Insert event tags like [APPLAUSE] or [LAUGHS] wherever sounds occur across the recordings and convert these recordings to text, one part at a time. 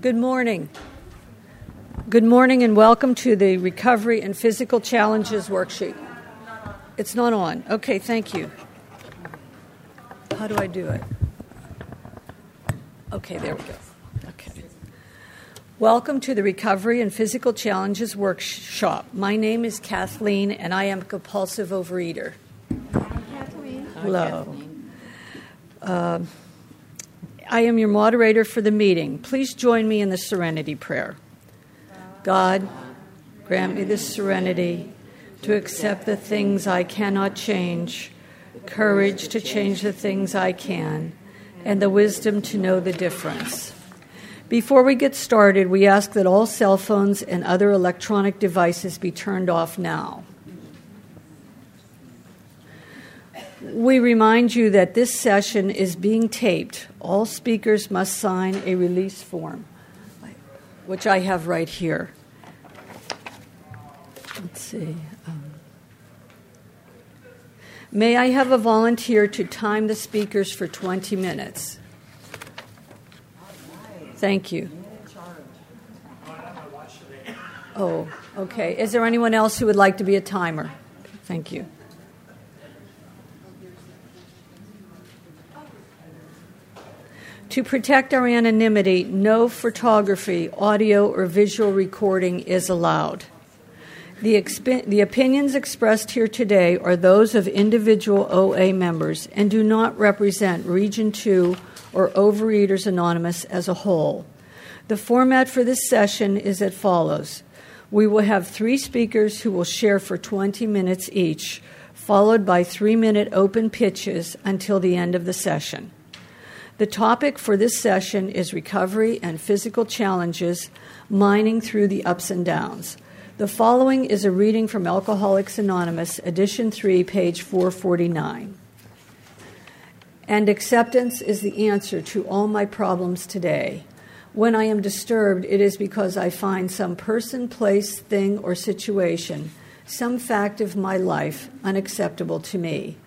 Good morning. Good morning and welcome to the Recovery and Physical Challenges Worksheet. It's not on. Okay, thank you. How do I do it? Okay, there we go. Okay. Welcome to the Recovery and Physical Challenges Workshop. My name is Kathleen and I am a compulsive overeater. Hi, Kathleen. Hello. Uh, I am your moderator for the meeting. Please join me in the serenity prayer. God, grant me the serenity to accept the things I cannot change, courage to change the things I can, and the wisdom to know the difference. Before we get started, we ask that all cell phones and other electronic devices be turned off now. We remind you that this session is being taped. All speakers must sign a release form, which I have right here. Let's see. Um, may I have a volunteer to time the speakers for 20 minutes? Thank you. Oh, okay. Is there anyone else who would like to be a timer? Thank you. To protect our anonymity, no photography, audio, or visual recording is allowed. The, exp- the, opinions expressed here today are those of individual OA members and do not represent Region 2 or Overeaters Anonymous as a whole. The format for this session is as follows We will have three speakers who will share for 20 minutes each, followed by three minute open pitches until the end of the session. The topic for this session is recovery and physical challenges, mining through the ups and downs. The following is a reading from Alcoholics Anonymous, Edition 3, page 449. And acceptance is the answer to all my problems today. When I am disturbed, it is because I find some person, place, thing, or situation, some fact of my life, unacceptable to me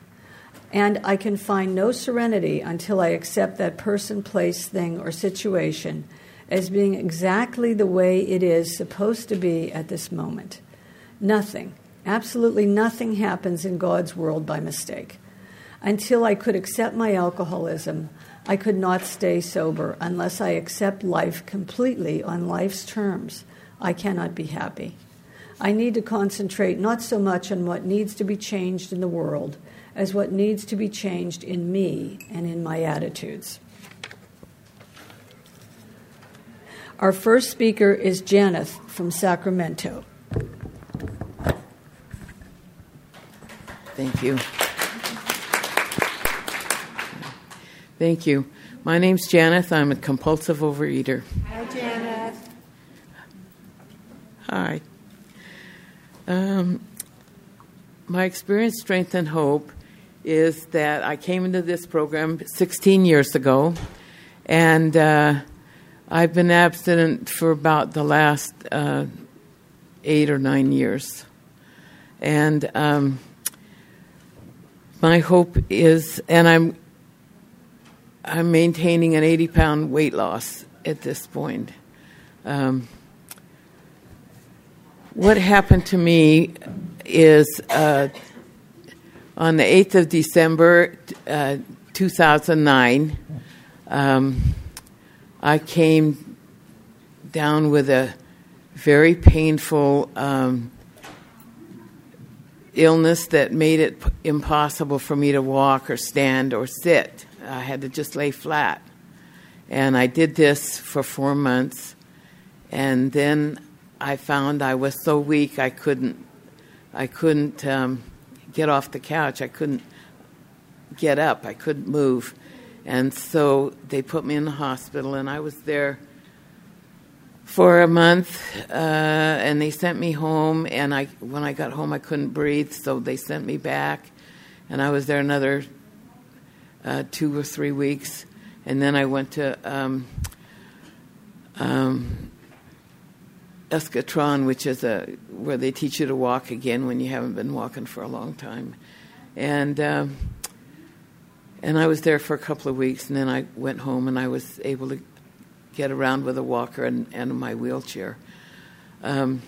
and I can find no serenity until I accept that person, place, thing, or situation as being exactly the way it is supposed to be at this moment. Nothing, absolutely nothing happens in God's world by mistake. Until I could accept my alcoholism, I could not stay sober unless I accept life completely on life's terms. I cannot be happy. I need to concentrate not so much on what needs to be changed in the world as what needs to be changed in me and in my attitudes. Our first speaker is Janeth from Sacramento. Thank you. Thank you. My name's Janeth. I'm a compulsive overeater. Hi, Janeth. Hi. Um, my experience, strength, and hope is that I came into this program 16 years ago, and uh, I've been abstinent for about the last uh, eight or nine years. And um, my hope is, and I'm I'm maintaining an 80 pound weight loss at this point. Um, what happened to me is uh, on the 8th of December, uh, 2009, um, I came down with a very painful um, illness that made it p- impossible for me to walk or stand or sit. I had to just lay flat. And I did this for four months. And then I found I was so weak I couldn't, I couldn't um, get off the couch. I couldn't get up. I couldn't move. And so they put me in the hospital, and I was there for a month. Uh, and they sent me home. And I, when I got home, I couldn't breathe, so they sent me back. And I was there another uh, two or three weeks. And then I went to um, um, Eskaton, which is a where they teach you to walk again when you haven't been walking for a long time, and um, and I was there for a couple of weeks, and then I went home, and I was able to get around with a walker and, and my wheelchair. Um,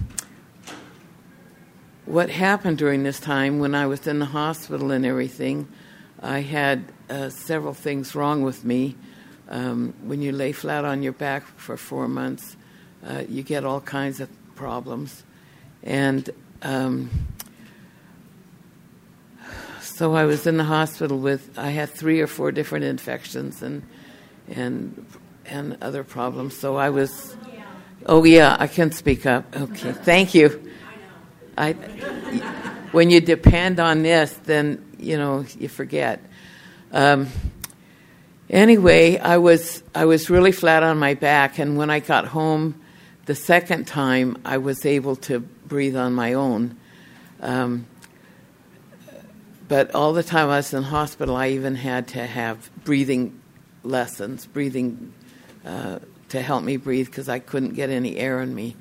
what happened during this time when I was in the hospital and everything, I had uh, several things wrong with me. Um, when you lay flat on your back for four months, uh, you get all kinds of problems. And um, so I was in the hospital with, I had three or four different infections and, and, and other problems. So I was, oh yeah, I can speak up. Okay, thank you. I, when you depend on this, then, you know, you forget. Um, anyway, I was I was really flat on my back, and when I got home the second time, I was able to breathe on my own. Um, but all the time I was in hospital, I even had to have breathing lessons, breathing uh, to help me breathe because I couldn't get any air in me.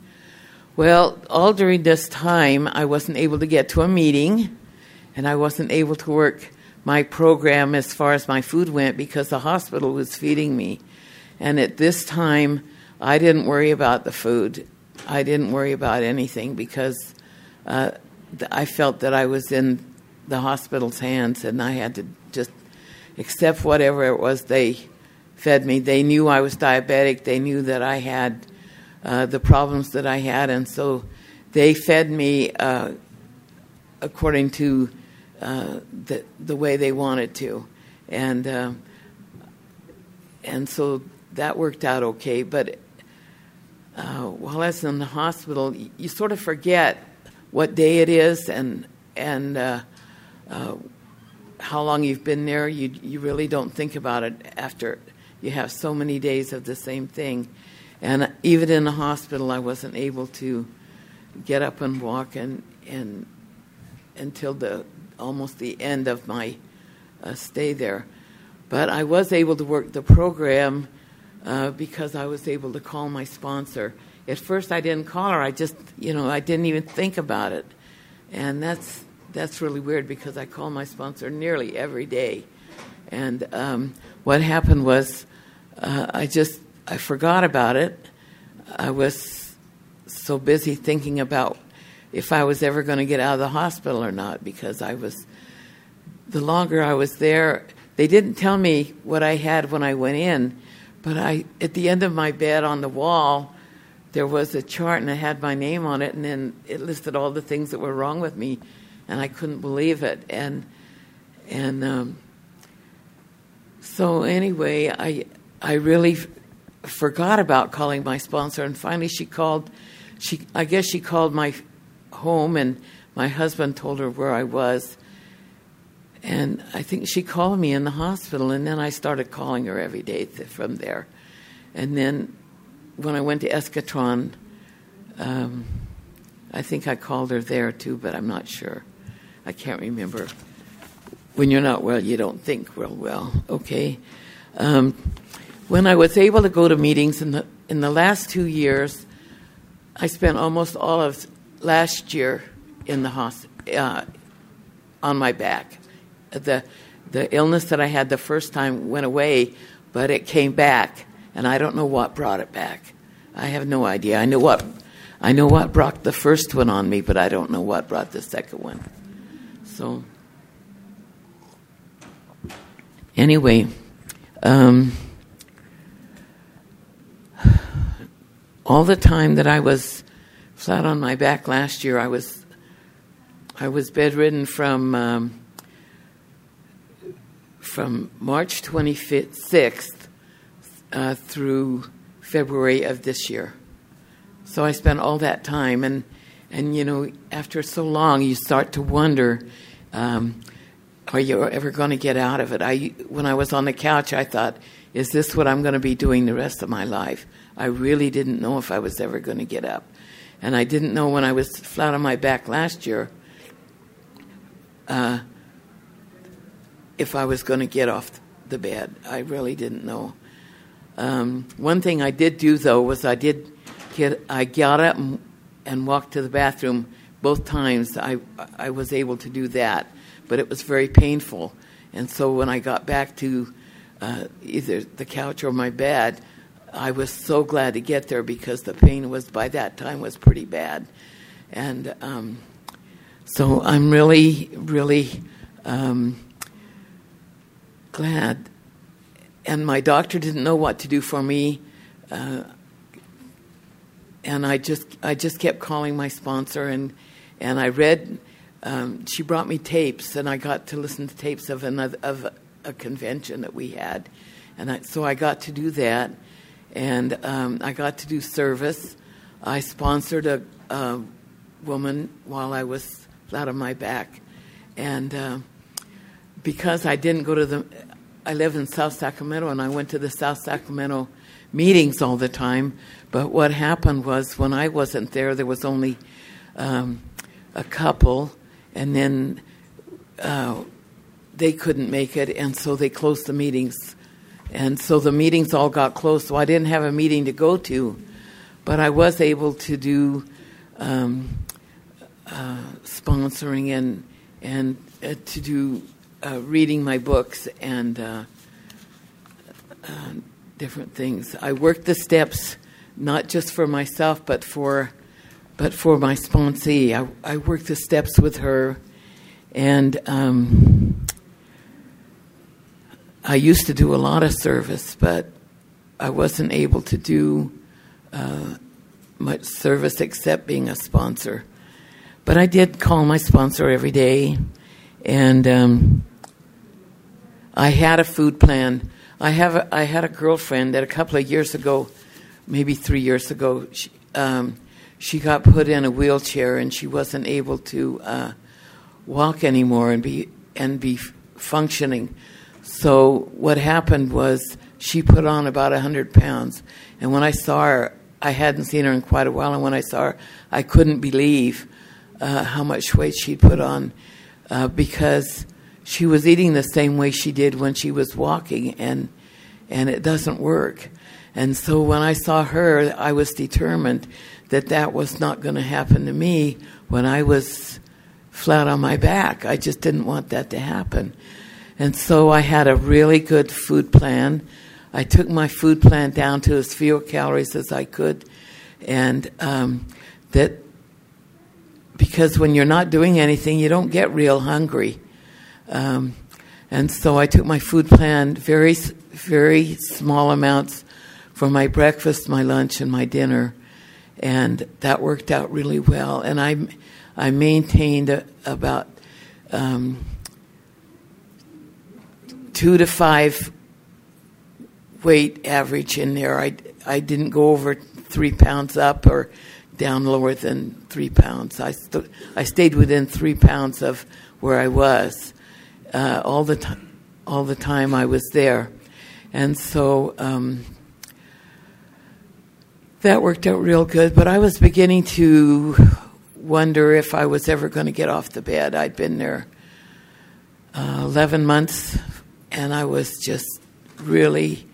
Well, all during this time, I wasn't able to get to a meeting, and I wasn't able to work my program as far as my food went because the hospital was feeding me. And at this time, I didn't worry about the food. I didn't worry about anything because uh, I felt that I was in the hospital's hands and I had to just accept whatever it was they fed me. They knew I was diabetic, they knew that I had uh, the problems that I had, and so they fed me uh, according to uh, the the way they wanted to, and uh, and so that worked out okay. But uh, while I was in the hospital, you, sort of forget what day it is and and uh, uh, how long you've been there. You you really don't think about it after you have so many days of the same thing. And even in the hospital, I wasn't able to get up and walk and and until the almost the end of my uh, stay there. But I was able to work the program uh, because I was able to call my sponsor. At first, I didn't call her. I just, you know, I didn't even think about it, and that's that's really weird because I call my sponsor nearly every day. And um, what happened was, uh, I just I forgot about it. I was so busy thinking about if I was ever going to get out of the hospital or not because I was, the longer I was there, they didn't tell me what I had when I went in, but I, at the end of my bed on the wall, there was a chart and it had my name on it, and then it listed all the things that were wrong with me, and I couldn't believe it. And and um, so anyway, I I really f- forgot about calling my sponsor, and finally she called. She I guess she called my home, and my husband told her where I was. And I think she called me in the hospital, and then I started calling her every day from there. And then when I went to Eskaton, um, I think I called her there too, but I'm not sure. I can't remember. When you're not well, you don't think real well. Okay. Um, when I was able to go to meetings in the in the last two years, I spent almost all of last year in the hospital uh, on my back. The the illness that I had the first time went away, but it came back, and I don't know what brought it back. I have no idea. I know what I know what brought the first one on me, but I don't know what brought the second one. So anyway, um, all the time that I was flat on my back last year. I was I was bedridden from um, from March 26th uh, through February of this year. So I spent all that time, and and you know, after so long, you start to wonder. Um, are you ever going to get out of it? I, when I was on the couch, I thought, is this what I'm going to be doing the rest of my life? I really didn't know if I was ever going to get up. And I didn't know when I was flat on my back last year uh, if I was going to get off the bed. I really didn't know. Um, one thing I did do though was I did get I got up and, and walked to the bathroom both times. I I was able to do that, but it was very painful. And so when I got back to uh, either the couch or my bed, I was so glad to get there because the pain was by that time was pretty bad, and um, so I'm really, really um, glad. And my doctor didn't know what to do for me, uh, and I just I just kept calling my sponsor and and I read. Um, she brought me tapes, and I got to listen to tapes of another of a convention that we had, and I, so I got to do that, and um, I got to do service. I sponsored a, a, woman while I was flat on my back, and uh, because I didn't go to the, I live in South Sacramento, and I went to the South Sacramento meetings all the time. But what happened was when I wasn't there, there was only um, a couple, and then uh, they couldn't make it, and so they closed the meetings. And so the meetings all got closed, so I didn't have a meeting to go to. But I was able to do um, uh, sponsoring and, and uh, to do uh, reading my books and uh, uh, different things. I worked the steps not just for myself, but for but for my sponsee. I, I worked the steps with her, and um, I used to do a lot of service, but I wasn't able to do uh, much service except being a sponsor. But I did call my sponsor every day, and um, I had a food plan. I have a, I had a girlfriend that a couple of years ago, maybe three years ago, she, um, she got put in a wheelchair and she wasn't able to uh, walk anymore and be and be functioning. So what happened was she put on about 100 pounds. And when I saw her, I hadn't seen her in quite a while. And when I saw her, I couldn't believe uh, how much weight she'd put on uh, because she was eating the same way she did when she was walking, and and it doesn't work. And so when I saw her, I was determined that that was not going to happen to me when I was flat on my back. I just didn't want that to happen. And so I had a really good food plan. I took my food plan down to as few calories as I could, and um, that because when you're not doing anything, you don't get real hungry. Um, and so I took my food plan very, very small amounts for my breakfast, my lunch, and my dinner, and that worked out really well. And I, I maintained a, about um, two to five weight average in there. I, I didn't go over three pounds up or down lower than three pounds. I, st- I stayed within three pounds of where I was uh, all the time. All the time I was there, and so um, that worked out real good. But I was beginning to wonder if I was ever going to get off the bed. I'd been there uh, 11 months and I was just really,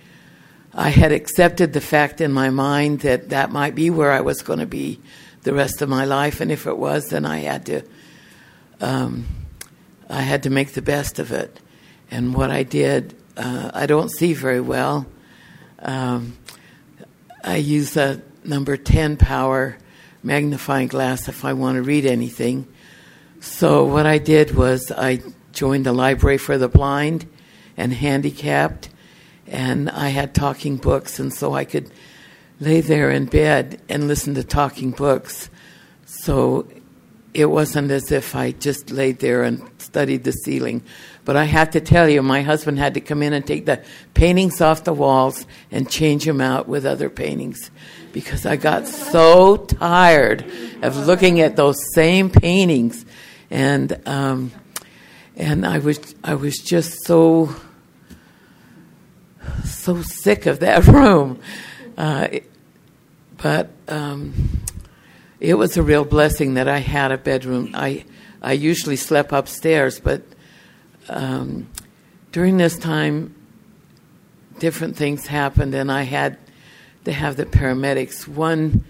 I had accepted the fact in my mind that that might be where I was going to be the rest of my life, and if it was, then I had to, um, I had to make the best of it. And what I did, uh, I don't see very well. Um, I use a number 10 power magnifying glass if I want to read anything. So what I did was I joined the Library for the Blind and handicapped, and I had talking books, and so I could lay there in bed and listen to talking books. So it wasn't as if I just laid there and studied the ceiling. But I have to tell you, my husband had to come in and take the paintings off the walls and change them out with other paintings because I got so tired of looking at those same paintings. And, um, and I was, I was just so so sick of that [LAUGHS] room. Uh, but um, it was a real blessing that I had a bedroom. I I usually slept upstairs, but um, during this time, different things happened, and I had to have the paramedics. One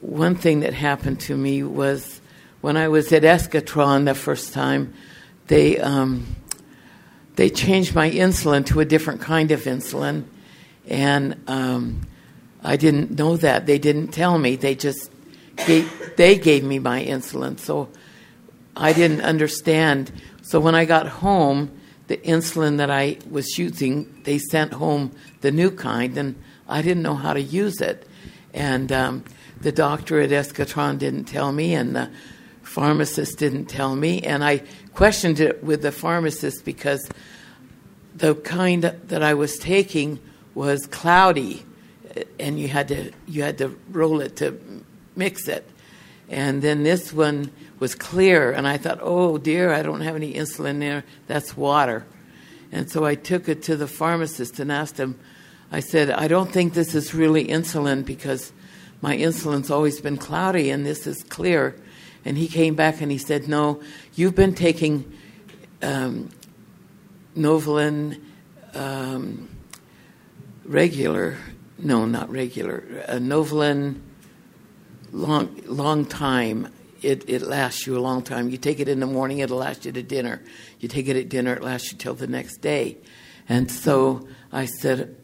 one thing that happened to me was when I was at Eskaton the first time, they um, they changed my insulin to a different kind of insulin, and um, I didn't know that. They didn't tell me. They just gave, they gave me my insulin. So I didn't understand. So when I got home, the insulin that I was using, they sent home the new kind, and I didn't know how to use it. And um, the doctor at Eskaton didn't tell me, and the pharmacist didn't tell me. And I questioned it with the pharmacist because the kind that I was taking was cloudy, and you had to you had to roll it to mix it. And then this one was clear, and I thought, oh dear, I don't have any insulin there. That's water. And so I took it to the pharmacist and asked him, I said, I don't think this is really insulin because my insulin's always been cloudy and this is clear. And he came back and he said, No, you've been taking um, Novolin um, regular, no, not regular, uh, Novolin long, long time. It, it lasts you a long time. You take it in the morning, it'll last you to dinner. You take it at dinner, it lasts you till the next day. And so I said,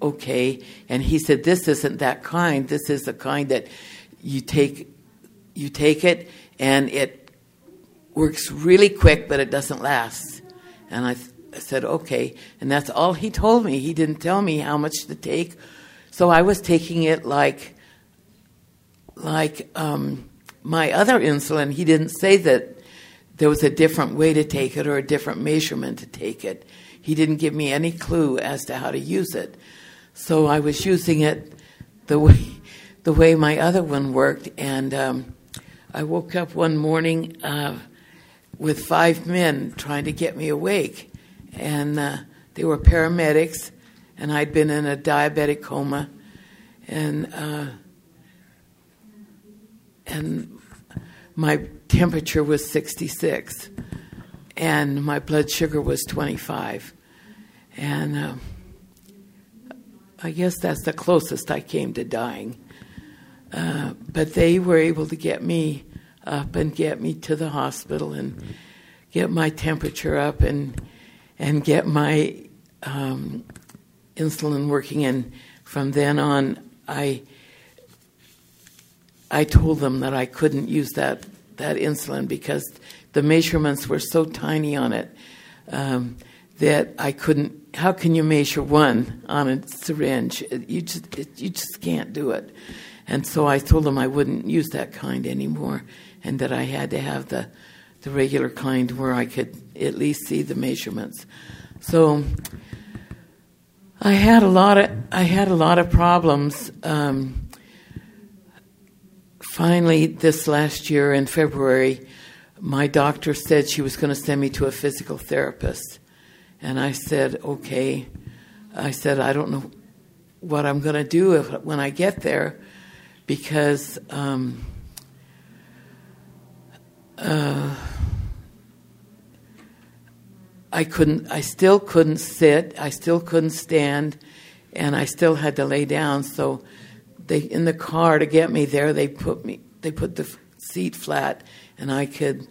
okay. And he said, this isn't that kind. This is the kind that you take, you take it and it works really quick, but it doesn't last. And I, th- I said, okay. And that's all he told me. He didn't tell me how much to take. So I was taking it like, like um, my other insulin. He didn't say that there was a different way to take it or a different measurement to take it. He didn't give me any clue as to how to use it. So I was using it the way [LAUGHS] the way my other one worked, and um, I woke up one morning uh, with five men trying to get me awake, and uh, they were paramedics, and I'd been in a diabetic coma, and uh, and my temperature was 66 and my blood sugar was 25 and uh, I guess that's the closest I came to dying. Uh, but they were able to get me up and get me to the hospital and get my temperature up and and get my um, insulin working. And from then on, I I told them that I couldn't use that that insulin because the measurements were so tiny on it um, that I couldn't how can you measure one on a syringe? You just it, you just can't do it. And so I told them I wouldn't use that kind anymore, and that I had to have the the regular kind where I could at least see the measurements. So I had a lot of I had a lot of problems. Um, finally, this last year in February, my doctor said she was going to send me to a physical therapist and I said, okay. I said, I don't know what I'm going to do if, when I get there because um, uh, I couldn't, I still couldn't sit, I still couldn't stand, and I still had to lay down. So they, in the car to get me there, they put me, they put the seat flat, and I could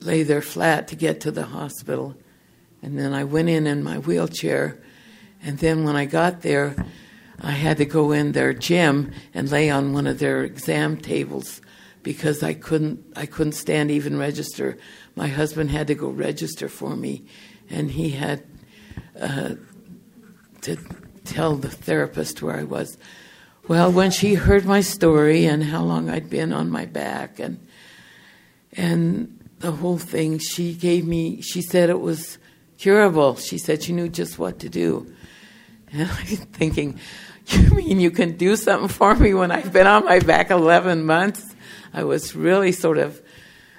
lay there flat to get to the hospital. And then I went in in my wheelchair. And then when I got there, I had to go in their gym and lay on one of their exam tables because I couldn't I couldn't stand even register. My husband had to go register for me, and he had uh, to tell the therapist where I was. Well, when she heard my story and how long I'd been on my back and and the whole thing, she gave me. She said it was curable. She said she knew just what to do. And [LAUGHS] I'm thinking, you mean you can do something for me when I've been on my back 11 months? I was really sort of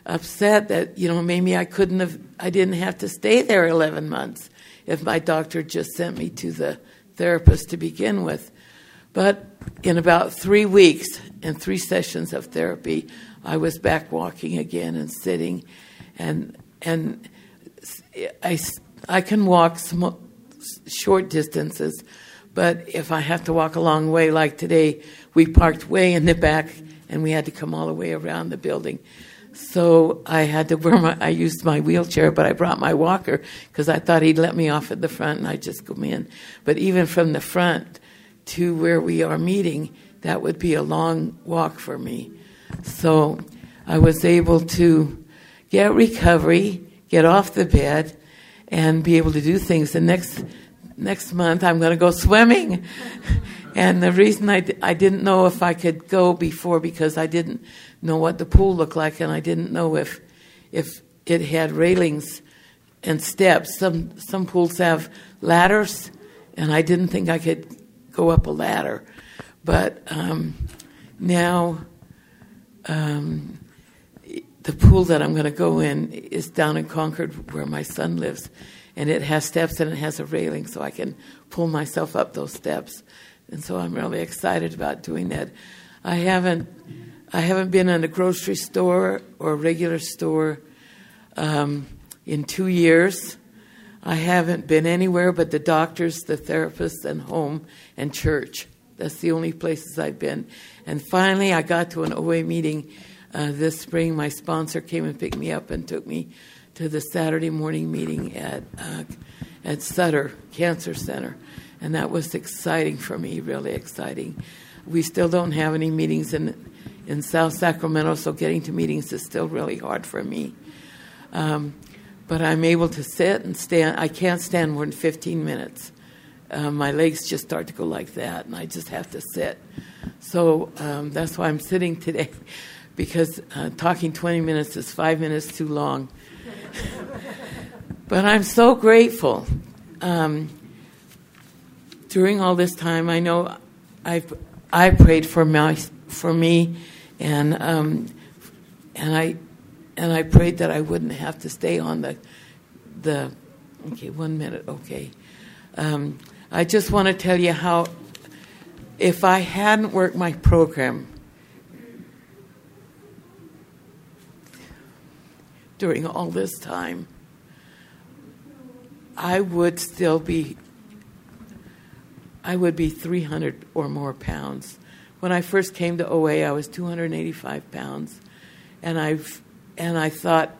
upset that, you know, maybe I couldn't have, I didn't have to stay there 11 months if my doctor just sent me to the therapist to begin with. But in about three weeks and three sessions of therapy, I was back walking again and sitting, and and I I can walk short distances, but if I have to walk a long way, like today, we parked way in the back and we had to come all the way around the building. So I had to wear my, I used my wheelchair, but I brought my walker because I thought he'd let me off at the front and I'd just come in. But even from the front to where we are meeting, that would be a long walk for me. So I was able to get recovery, get off the bed, and be able to do things. The next next month, I'm going to go swimming. [LAUGHS] and the reason I, I didn't know if I could go before because I didn't know what the pool looked like, and I didn't know if if it had railings and steps. Some some pools have ladders, and I didn't think I could go up a ladder. But um, now, um, the pool that I'm going to go in is down in Concord, where my son lives, and it has steps and it has a railing, so I can pull myself up those steps. And so I'm really excited about doing that. I haven't, I haven't been in a grocery store or a regular store um, in two years. I haven't been anywhere but the doctors, the therapists, and home and church. That's the only places I've been. And finally, I got to an OA meeting uh, this spring. My sponsor came and picked me up and took me to the Saturday morning meeting at uh, at Sutter Cancer Center, and that was exciting for me, really exciting. We still don't have any meetings in in South Sacramento, so getting to meetings is still really hard for me. Um, but I'm able to sit and stand. I can't stand more than 15 minutes. Uh, my legs just start to go like that, and I just have to sit. So um, that's why I'm sitting today, [LAUGHS] because uh, talking 20 minutes is five minutes too long. [LAUGHS] but I'm so grateful. Um, during all this time, I know I've I prayed for my for me, and um, and I and I prayed that I wouldn't have to stay on the the. Okay, one minute. Okay, um, I just want to tell you how if I hadn't worked my program during all this time, I would still be I would be 300 or more pounds. When I first came to OA, I was 285 pounds, and I've and I thought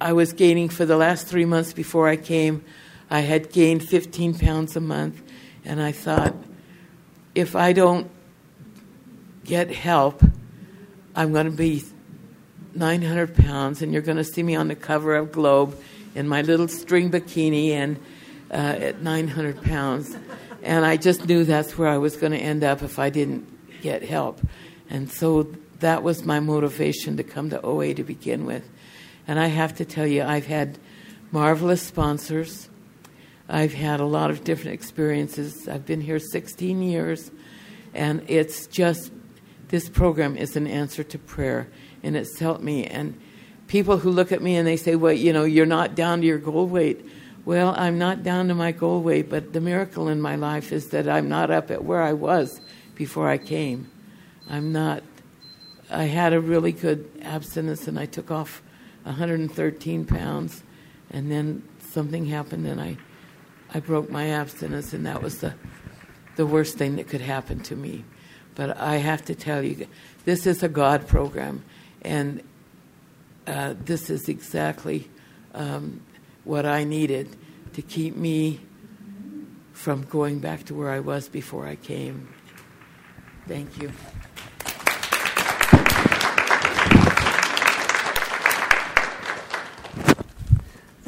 I was gaining for the last three months before I came. I had gained 15 pounds a month, and I thought if I don't get help, I'm going to be 900 pounds, and you're going to see me on the cover of Globe in my little string bikini and uh, at 900 pounds. And I just knew that's where I was going to end up if I didn't get help. And so that was my motivation to come to OA to begin with. And I have to tell you, I've had marvelous sponsors. I've had a lot of different experiences. I've been here 16 years, and it's just this program is an answer to prayer and it's helped me. And people who look at me and they say, well, you know, you're not down to your goal weight. Well, I'm not down to my goal weight, but the miracle in my life is that I'm not up at where I was before I came. I'm not. I had a really good abstinence and I took off 113 pounds, and then something happened and I, I broke my abstinence, and that was the, the worst thing that could happen to me. But I have to tell you, this is a God program. And uh, this is exactly um, what I needed to keep me from going back to where I was before I came. Thank you.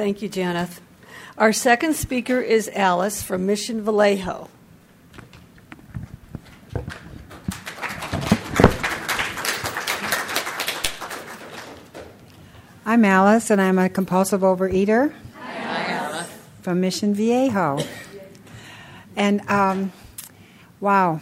Thank you, Janeth. Our second speaker is Alice from Mission Viejo. I'm Alice, and I'm a compulsive overeater Hi, from Mission Viejo. And um, wow,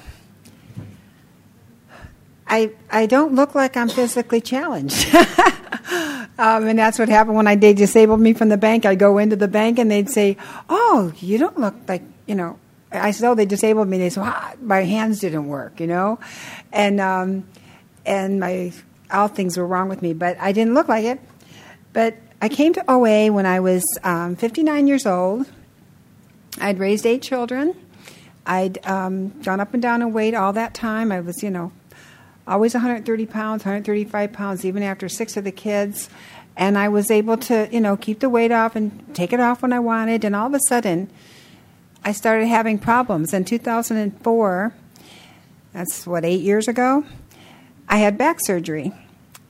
I I don't look like I'm physically challenged. [LAUGHS] um, and that's what happened when I they disabled me from the bank. I'd go into the bank and they'd say, "Oh, you don't look like you know." I said, "Oh, they disabled me." They said, well, "My hands didn't work," you know, and um, and my all things were wrong with me, but I didn't look like it. But I came to OA when I was um, 59 years old. I'd raised eight children. I'd um, gone up and down in weight all that time. I was, you know, always 130 pounds, 135 pounds, even after six of the kids. And I was able to, you know, keep the weight off and take it off when I wanted. And all of a sudden, I started having problems. In 2004, that's what, eight years ago, I had back surgery.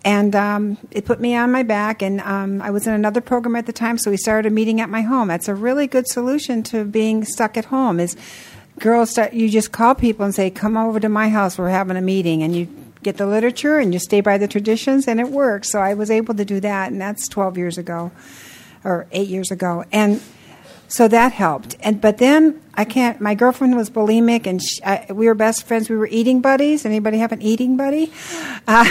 And um, it put me on my back, and um, I was in another program at the time, so we started a meeting at my home. That's a really good solution to being stuck at home. Is girls start, you just call people and say, "Come over to my house. We're having a meeting," and you get the literature and you stay by the traditions, and it works. So I was able to do that, and that's 12 years ago, or eight years ago, and so that helped. And but then I can't. My girlfriend was bulimic, and she, I, we were best friends. We were eating buddies. Anybody have an eating buddy? [LAUGHS] Uh,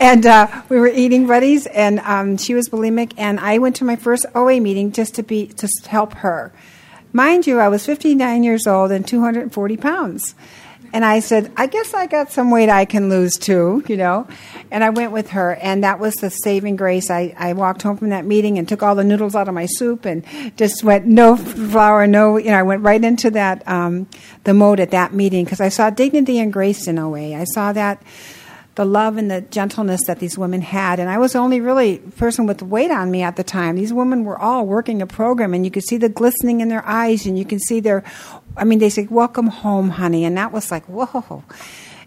and uh, we were eating buddies, and um, she was bulimic, and I went to my first OA meeting just to be to help her. Mind you, I was 59 years old and 240 pounds. And I said, I guess I got some weight I can lose too, you know. And I went with her, and that was the saving grace. I, I walked home from that meeting and took all the noodles out of my soup and just went no flour, no, you know, I went right into that, um, the mode at that meeting because I saw dignity and grace in a way. I saw that the love and the gentleness that these women had. And I was the only really person with weight on me at the time. These women were all working a program, and you could see the glistening in their eyes, and you can see their, I mean, they said, Welcome home, honey. And that was like, whoa.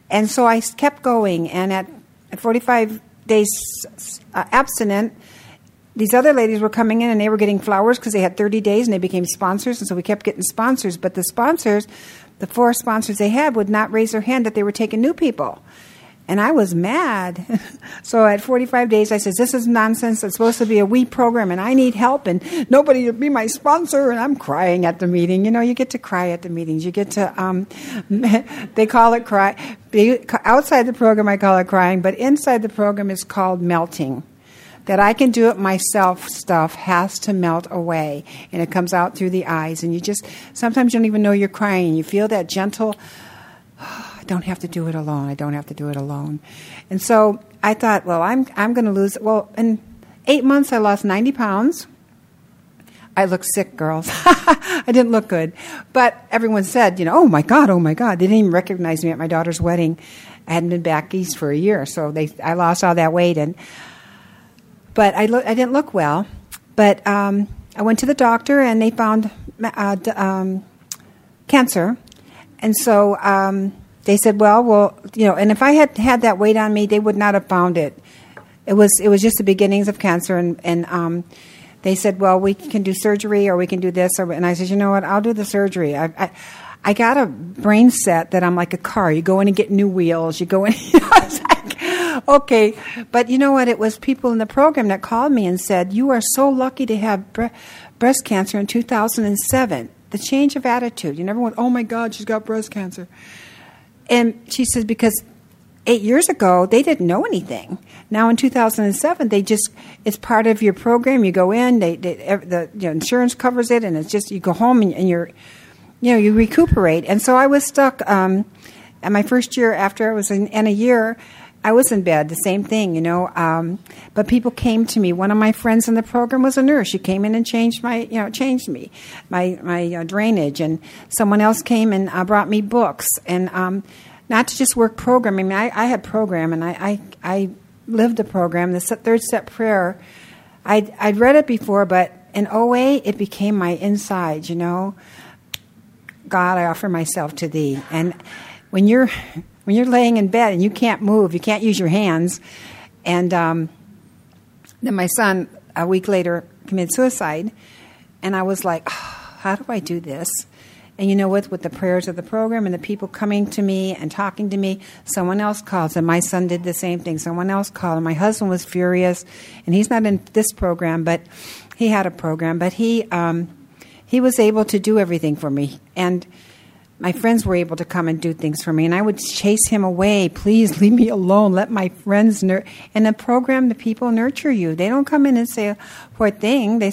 And so I kept going, and at 45 days uh, abstinent, these other ladies were coming in and they were getting flowers because they had 30 days and they became sponsors. And so we kept getting sponsors. But the sponsors, the four sponsors they had, would not raise their hand that they were taking new people. And I was mad. [LAUGHS] so at 45 days, I said, This is nonsense. It's supposed to be a we program, and I need help, and nobody to be my sponsor. And I'm crying at the meeting. You know, you get to cry at the meetings. You get to, um, [LAUGHS] they call it cry. Outside the program, I call it crying, but inside the program is called melting. That I can do it myself stuff has to melt away, and it comes out through the eyes. And you just, sometimes you don't even know you're crying. You feel that gentle, [SIGHS] don't have to do it alone. I don't have to do it alone. And so I thought, well, I'm, I'm going to lose. Well, in eight months, I lost 90 pounds. I looked sick, girls. [LAUGHS] I didn't look good. But everyone said, you know, oh my God, oh my God. They didn't even recognize me at my daughter's wedding. I hadn't been back east for a year, so they, I lost all that weight. And, but I, lo- I didn't look well. But um, I went to the doctor, and they found uh, d- um, cancer. And so um, they said, well, well, you know, and if I had had that weight on me, they would not have found it. It was it was just the beginnings of cancer, and and um, they said, well, we can do surgery or we can do this, or, and I said, you know what, I'll do the surgery. I, I, I got a brain set that I'm like a car. You go in and get new wheels. You go in. [LAUGHS] You okay, but you know what? It was people in the program that called me and said, "You are so lucky to have bre- breast cancer in 2007." The change of attitude. You never went, "Oh my God, she's got breast cancer." And she says, because eight years ago, they didn't know anything. Now in 2007, they just, it's part of your program. You go in, they, they the you know, insurance covers it, and it's just, you go home and, and, you're, you know, you recuperate. And so I was stuck, um, at my first year after I was in, in a year, I was in bed, the same thing, you know. Um, but people came to me. One of my friends in the program was a nurse. She came in and changed my, you know, changed me, my my uh, drainage. And someone else came and uh, brought me books, and um, not to just work program. I mean, I, I had program, and I, I I lived the program. The third step prayer, I'd I'd read it before, but in OA, it became my inside. You know, God, I offer myself to Thee, and when you're when you're laying in bed and you can't move, you can't use your hands. And um, then my son, a week later, committed suicide. And I was like, oh, how do I do this? And you know what? With the prayers of the program and the people coming to me and talking to me, someone else calls, and my son did the same thing. Someone else called, and my husband was furious. And he's not in this program, but he had a program. But he um, he was able to do everything for me. And my friends were able to come and do things for me, and I would chase him away. Please leave me alone. Let my friends nur-. And the program, the people nurture you. They don't come in and say a poor thing. They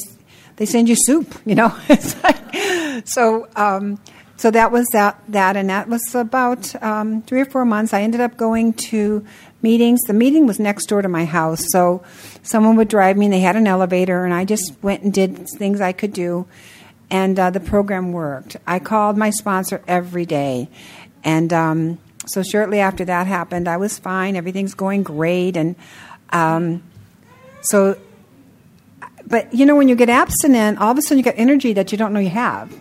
they send you soup. [LAUGHS] You know. [LAUGHS] like, so um, so that was that that, and that was about um, three or four months. I ended up going to meetings. The meeting was next door to my house, so someone would drive me. and They had an elevator, and I just went and did things I could do and uh, the program worked. I called my sponsor every day, and um, so shortly after that happened, I was fine. Everything's going great, and um, so. But you know, when you get abstinent, all of a sudden you get energy that you don't know you have,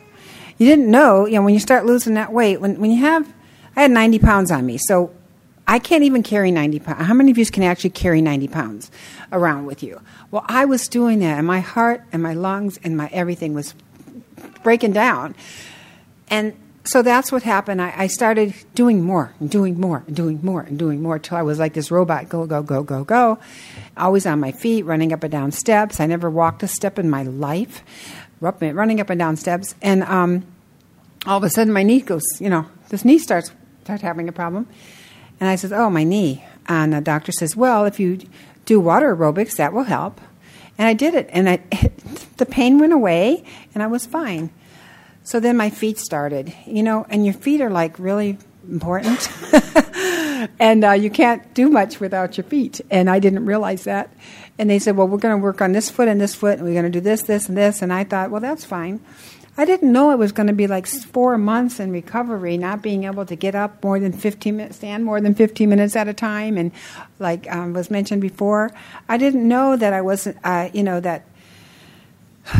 you didn't know, you know, when you start losing that weight, when, when you have, I had 90 pounds on me, so I can't even carry 90 pounds. How many of you can actually carry 90 pounds around with you? Well, I was doing that, and my heart and my lungs and my everything was breaking down. And so that's what happened. I, I started doing more and doing more and doing more and doing more until I was like this robot go, go, go, go, go. Always on my feet, running up and down steps. I never walked a step in my life, running up and down steps. And um, all of a sudden, my knee goes, you know, this knee starts, starts having a problem. And I says, oh, my knee. And the doctor says, well, if you do water aerobics, that will help. And I did it, and I, [LAUGHS] the pain went away, and I was fine. So then my feet started, you know, and your feet are like really important. [LAUGHS] and uh, you can't do much without your feet. And I didn't realize that. And they said, well, we're going to work on this foot and this foot, and we're going to do this, this, and this. And I thought, well, that's fine. I didn't know it was going to be like four months in recovery, not being able to get up more than 15 minutes, stand more than 15 minutes at a time. And like um, was mentioned before, I didn't know that I wasn't, uh, you know, that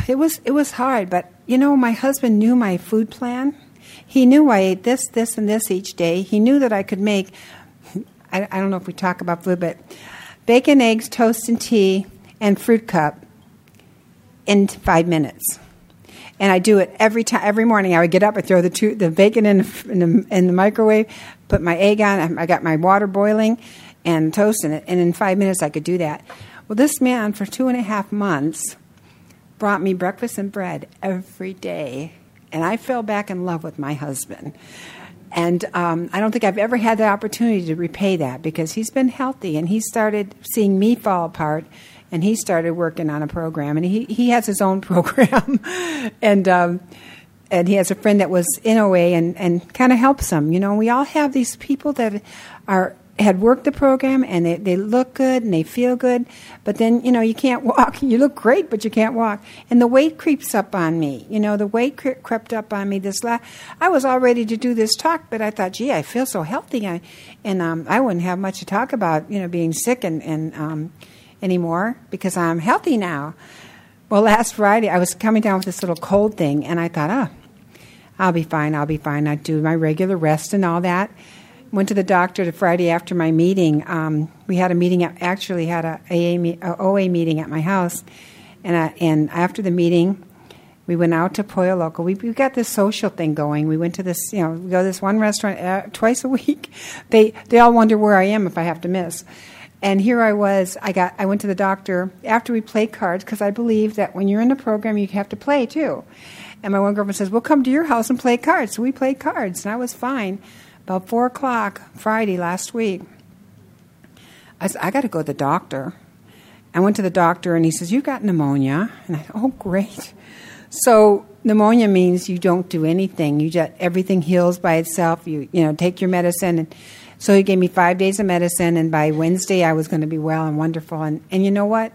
it was it was hard, but you know, my husband knew my food plan. He knew I ate this, this, and this each day. He knew that I could make. I, I don't know if we talk about food, but bacon, eggs, toast, and tea, and fruit cup in five minutes. And I do it every time, every morning. I would get up, I throw the two, the bacon in the, in the, in the microwave, put my egg on. I got my water boiling, and toast in it. And in five minutes, I could do that. Well, this man for two and a half months brought me breakfast and bread every day. And I fell back in love with my husband. And um, I don't think I've ever had the opportunity to repay that because he's been healthy and he started seeing me fall apart and he started working on a program and he, he has his own [LAUGHS] program. and, um, and he has a friend that was in OA and, and kind of helps him. You know, we all have these people that are had worked the program and they, they look good and they feel good, but then, you know, you can't [LAUGHS] walk. You look great, but you can't walk. And the weight creeps up on me. You know, the weight cre- crept up on me this last. I was all ready to do this talk, but I thought, gee, I feel so healthy. I, and um, I wouldn't have much to talk about, you know, being sick and, and um, anymore because I'm healthy now. Well, last Friday, I was coming down with this little cold thing, and I thought, oh, I'll be fine, I'll be fine. I do my regular rest and all that went to the doctor the Friday after my meeting. Um, we had a meeting, at, actually had a, AA, a OA meeting at my house, and I, and after the meeting, we went out to Pollo Loco. We, we got this social thing going. We went to this, you know, we go to this one restaurant uh, [LAUGHS] twice a week. They they all wonder where I am if I have to miss. And here I was. I got. I went to the doctor after we played cards because I believe that when you're in a program, you have to play too. And my one girlfriend says, "We'll come to your house and play cards." So we played cards, and I was fine. About four o'clock Friday last week, I said, I got to go to the doctor. I went to the doctor and he says, You've got pneumonia. And I thought, Oh, great. So pneumonia means you don't do anything. You just everything heals by itself. You you know take your medicine, and so he gave me five days of medicine. And by Wednesday, I was going to be well and wonderful. And and you know what?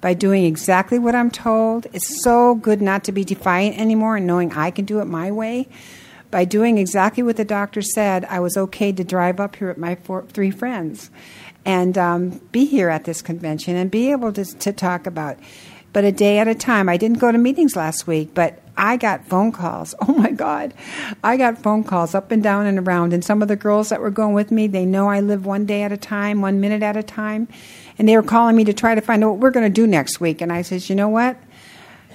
By doing exactly what I'm told, it's so good not to be defiant anymore and knowing I can do it my way by doing exactly what the doctor said, I was okay to drive up here with my four, three friends and um, be here at this convention and be able to, to talk about. But a day at a time. I didn't go to meetings last week, but I got phone calls. [LAUGHS] Oh my God. I got phone calls up and down and around. And some of the girls that were going with me, they know I live one day at a time, one minute at a time. And they were calling me to try to find out what we're going to do next week. And I says, you know what?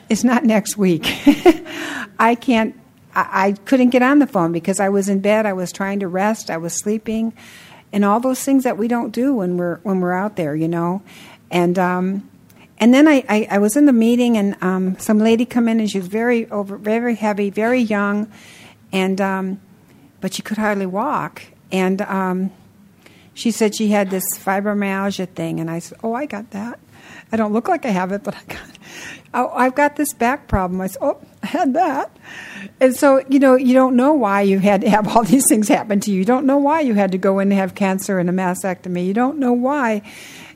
It's not next week. [LAUGHS] I can't I, I couldn't get on the phone because I was in bed. I was trying to rest. I was sleeping, and all those things that we don't do when we're when we're out there, you know. And um, and then I, I, I was in the meeting, and um, some lady come in, and she was very over, very heavy, very young, and um, but she could hardly walk. And um, she said she had this fibromyalgia thing, and I said, "Oh, I got that. I don't look like I have it, but I got. Oh, I've got this back problem." I said, "Oh, I had that." And so, you know, you don't know why you had to have [LAUGHS] all these things happen to you. You don't know why you had to go in and have cancer and a mastectomy. You don't know why,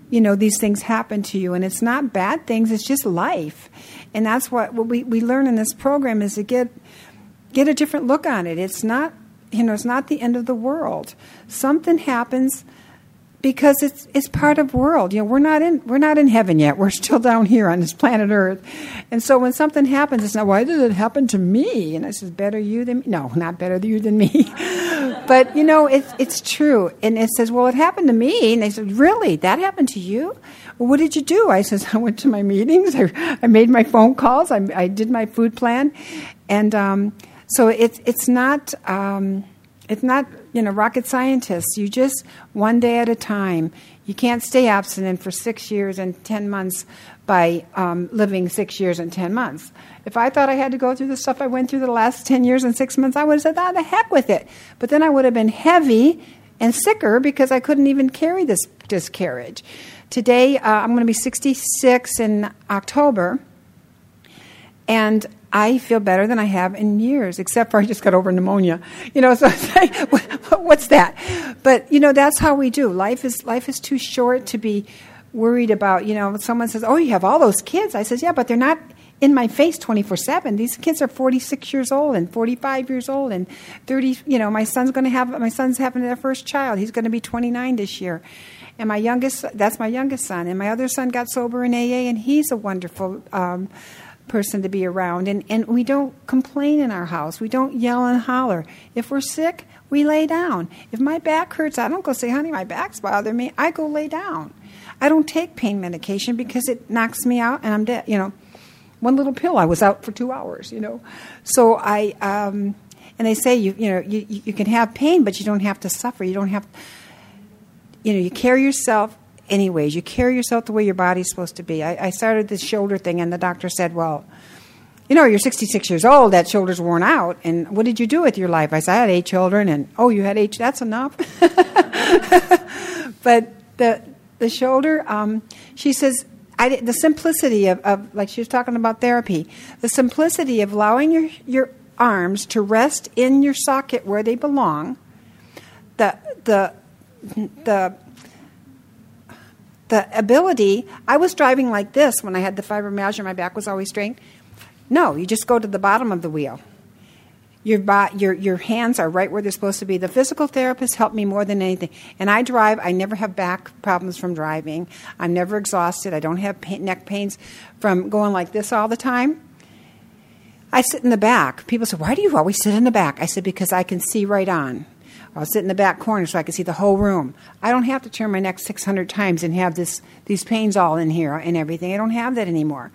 you know, these things happen to you. And it's not bad things, it's just life. And that's what, what we, we learn in this program is to get get a different look on it. It's not you know, it's not the end of the world. Something happens because it's it's part of world. You know, we're not in we're not in heaven yet. We're [LAUGHS] still down here on this planet Earth. And so when something happens, it's not why did it happen to me? And I says, better you than me. No, not better you than me. [LAUGHS] but you know, it's it's true. And it says, well, it happened to me. And they said, really, that happened to you? Well, what did you do? I says, [LAUGHS] I went to my meetings. I, I made my phone calls. I, I did my food plan, and um, so it's it's not. Um, it's not you know rocket scientists you just one day at a time you can't stay abstinent for six years and ten months by um, living six years and ten months. If i thought i had to go through the stuff i went through the last ten years and six months i would have said ah, the heck with it. But then i would have been heavy and sicker because i couldn't even carry this this carriage today uh, i'm going to be 66 in october and I feel better than I have in years, except for I just got over pneumonia. You know, [LAUGHS] so what's that? But you know, that's how we do. Life is life is too short to be worried about. You know, someone says, "Oh, you have all those kids." I says, "Yeah, but they're not." In my face 24 7. These kids are 46 years old and 45 years old and 30. You know, my son's going to have, my son's having their first child. He's going to be 29 this year. And my youngest, that's my youngest son. And my other son got sober in AA and he's a wonderful, um, person to be around. And, and we don't complain in our house. We don't yell and holler. If we're sick, we lay down. If my back hurts, I don't go say, honey, my back's bothering me. I go lay down. I don't take pain medication because it knocks me out and I'm dead. You know, one little pill, I was out for two hours, you know. So I, um, and they say, you, you know, you, you can have pain, but you don't have to suffer. You don't have, you know, you carry yourself anyways. You carry yourself the way your body's supposed to be. I, I started this shoulder thing, and the doctor said, Well, you know, you're 66 years old, that shoulder's worn out. And what did you do with your life? I said, I had eight children, and oh, you had eight, that's enough. [LAUGHS] but the, the shoulder, um, she says, I, the simplicity of, of, like she was talking about therapy, the simplicity of allowing your, your arms to rest in your socket where they belong, the, the, the the ability, I was driving like this when I had the fibromyalgia, my back was always strained. No, you just go to the bottom of the wheel. Your, your, your hands are right where they're supposed to be. The physical therapist helped me more than anything. And I drive, I never have back problems from driving. I'm never exhausted. I don't have pain, neck pains from going like this all the time. I sit in the back. People say, Why do you always sit in the back? I said, Because I can see right on. I'll sit in the back corner so I can see the whole room. I don't have to turn my neck 600 times and have this, these pains all in here and everything. I don't have that anymore.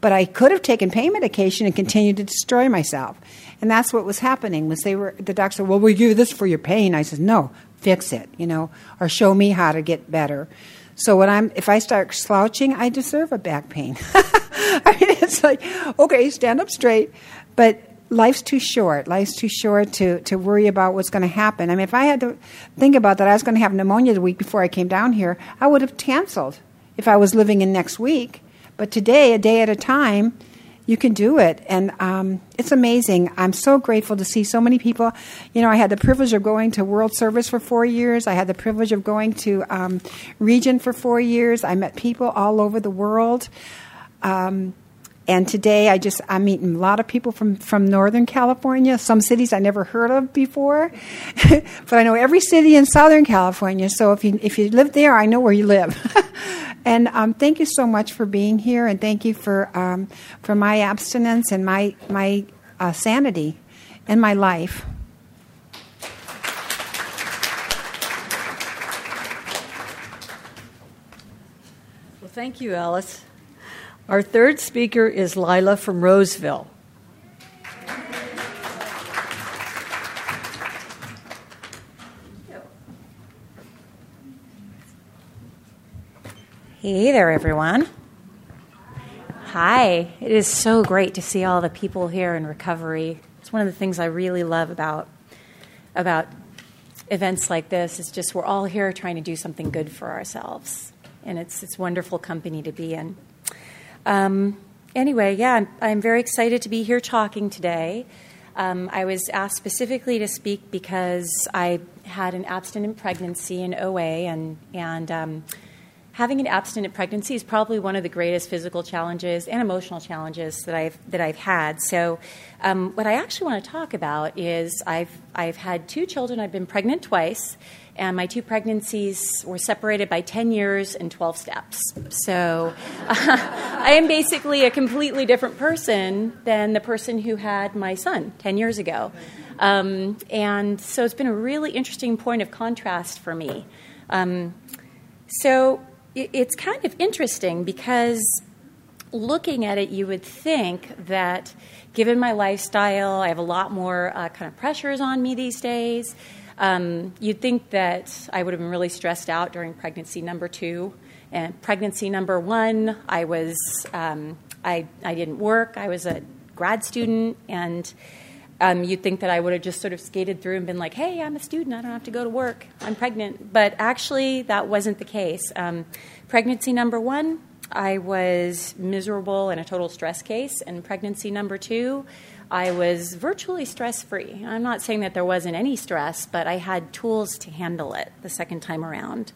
But I could have taken pain medication and continued to destroy myself. And that's what was happening was they were the doctor said, Well, we give this for your pain. I said, No, fix it, you know, or show me how to get better. So when I'm if I start slouching, I deserve a back pain. [LAUGHS] I mean, it's like, okay, stand up straight. But life's too short. Life's too short to, to worry about what's going to happen. I mean, if I had to think about that, I was going to have pneumonia the week before I came down here, I would have canceled if I was living in next week. But today, a day at a time, you can do it. And um, it's amazing. I'm so grateful to see so many people. You know, I had the privilege of going to World Service for four years, I had the privilege of going to um, Region for four years. I met people all over the world. Um, and today, I just I'm meeting a lot of people from from Northern California, some cities I never heard of before, [LAUGHS] but I know every city in Southern California. So if you if you live there, I know where you live. [LAUGHS] and um, thank you so much for being here, and thank you for um, for my abstinence and my my uh, sanity and my life. Well, thank you, Alice. Our third speaker is Lila from Roseville. Hey there, everyone. Hi. It is so great to see all the people here in recovery. It's one of the things I really love about about events like this. It's just we're all here trying to do something good for ourselves, and it's it's wonderful company to be in. Um, anyway, yeah, I'm, I'm, very excited to be here talking today. Um, I was asked specifically to speak because I had an abstinent pregnancy in OA, and, and um, having an abstinent pregnancy is probably one of the greatest physical challenges and emotional challenges that I've, that I've had. So, um, what I actually want to talk about is I've, I've had two children, I've been pregnant twice and my two pregnancies were separated by 10 years and 12 steps. So [LAUGHS] I am basically a completely different person than the person who had my son 10 years ago. Um, and so it's been a really interesting point of contrast for me. Um, so it, it's kind of interesting because looking at it, you would think that given my lifestyle, I have a lot more uh, kind of pressures on me these days. Um, you'd think that I would have been really stressed out during pregnancy number two. And pregnancy number one, I was um, I, I didn't work. I was a grad student, and um, you'd think that I would have just sort of skated through and been like, "Hey, I'm a student. I don't have to go to work. I'm pregnant." But actually, that wasn't the case. Um, pregnancy number one, I was miserable and a total stress case, and pregnancy number two, I was virtually stress free. I'm not saying that there wasn't any stress, but I had tools to handle it the second time around.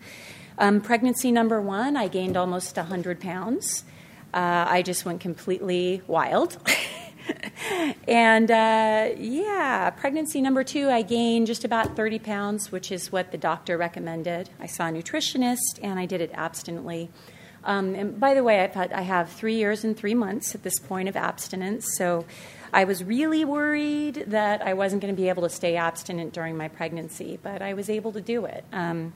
Um, pregnancy number one, I gained almost 100 pounds. Uh, I just went completely wild. [LAUGHS] and uh, yeah, pregnancy number two, I gained just about 30 pounds, which is what the doctor recommended. I saw a nutritionist and I did it abstinently. Um, and by the way, I've had, I have three years and three months at this point of abstinence, so I was really worried that I wasn't going to be able to stay abstinent during my pregnancy, but I was able to do it. Um,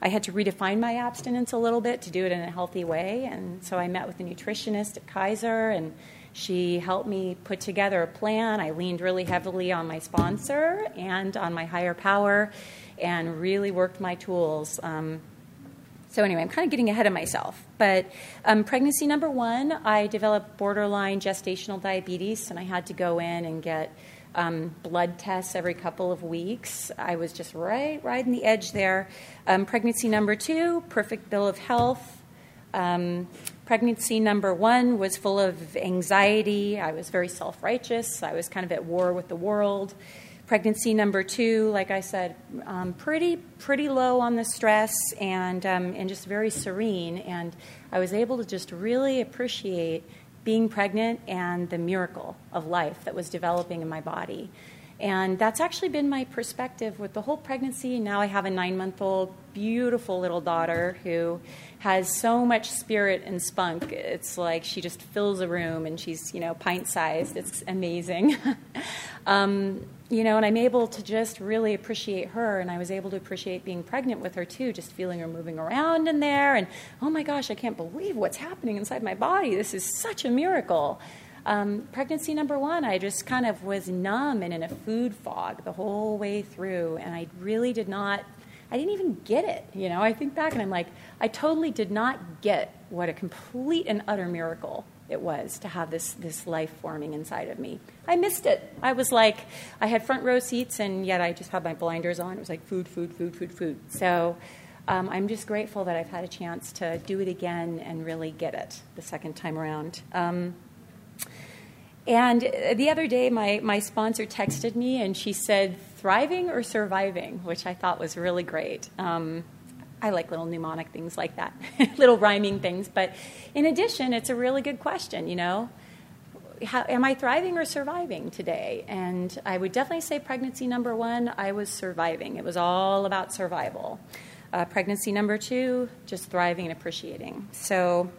I had to redefine my abstinence a little bit to do it in a healthy way, and so I met with a nutritionist at Kaiser, and she helped me put together a plan. I leaned really heavily on my sponsor and on my higher power, and really worked my tools. Um, so anyway, I'm kind of getting ahead of myself. But um, pregnancy number one, I developed borderline gestational diabetes, and I had to go in and get um, blood tests every couple of weeks. I was just right, right in the edge there. Um, pregnancy number two, perfect bill of health. Um, pregnancy number one was full of anxiety. I was very self righteous. I was kind of at war with the world. Pregnancy number two, like I said, um, pretty pretty low on the stress and um, and just very serene. And I was able to just really appreciate being pregnant and the miracle of life that was developing in my body. And that's actually been my perspective with the whole pregnancy. Now I have a nine month old, beautiful little daughter who has so much spirit and spunk. It's like she just fills a room and she's, you know, pint sized. It's amazing. [LAUGHS] um, you know, and I'm able to just really appreciate her, and I was able to appreciate being pregnant with her too, just feeling her moving around in there, and oh my gosh, I can't believe what's happening inside my body. This is such a miracle. Um, pregnancy number one, I just kind of was numb and in a food fog the whole way through, and I really did not, I didn't even get it. You know, I think back and I'm like, I totally did not get what a complete and utter miracle it was to have this, this life forming inside of me. I missed it. I was like, I had front row seats, and yet I just had my blinders on. It was like food, food, food, food, food. So um, I'm just grateful that I've had a chance to do it again and really get it the second time around. Um, and the other day, my, my sponsor texted me and she said, thriving or surviving, which I thought was really great. Um, I like little mnemonic things like that, [LAUGHS] little rhyming things. But in addition, it's a really good question, you know. How, am I thriving or surviving today? And I would definitely say pregnancy number one, I was surviving. It was all about survival. Uh, pregnancy number two, just thriving and appreciating. So,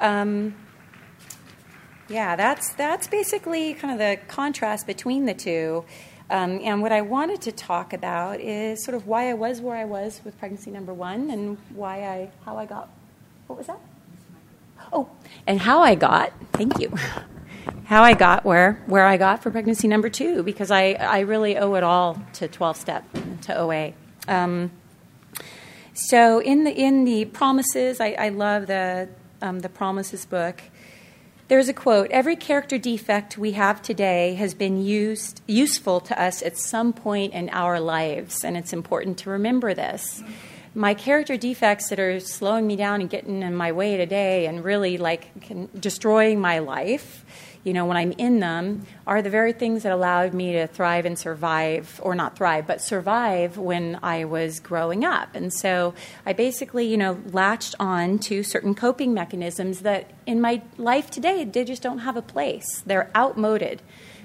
um, yeah, that's that's basically kind of the contrast between the two. Um, and what I wanted to talk about is sort of why I was where I was with pregnancy number one and why I, how I got, what was that? Oh, and how I got, thank you, how I got where, where I got for pregnancy number two, because I, I really owe it all to 12 step, to OA. Um, so in the, in the promises, I, I love the, um, the promises book. There's a quote Every character defect we have today has been used, useful to us at some point in our lives, and it's important to remember this. My character defects that are slowing me down and getting in my way today and really like destroying my life you know, when I'm in them, are the very things that allowed me to thrive and survive, or not thrive, but survive when I was growing up. And so I basically, you know, latched on to certain coping mechanisms that in my life today, they just don't have a place. They're outmoded.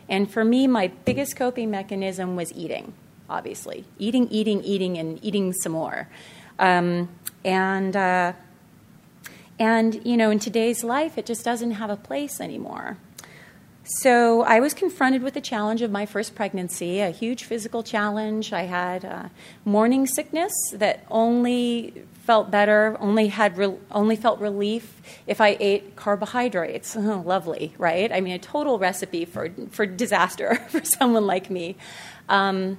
And for me, my biggest coping mechanism was eating. obviously. Eating, eating, eating, and eating some more. Um, and, uh, and, you know, in today's life, it just doesn't have a place anymore. So I was confronted with the challenge of my first pregnancy, a huge physical challenge. I had uh, morning sickness that only felt better, only had re- only felt relief if I ate carbohydrates. Oh, [LAUGHS] lovely, right? I mean, a total recipe for for disaster [LAUGHS] for someone like me. Um,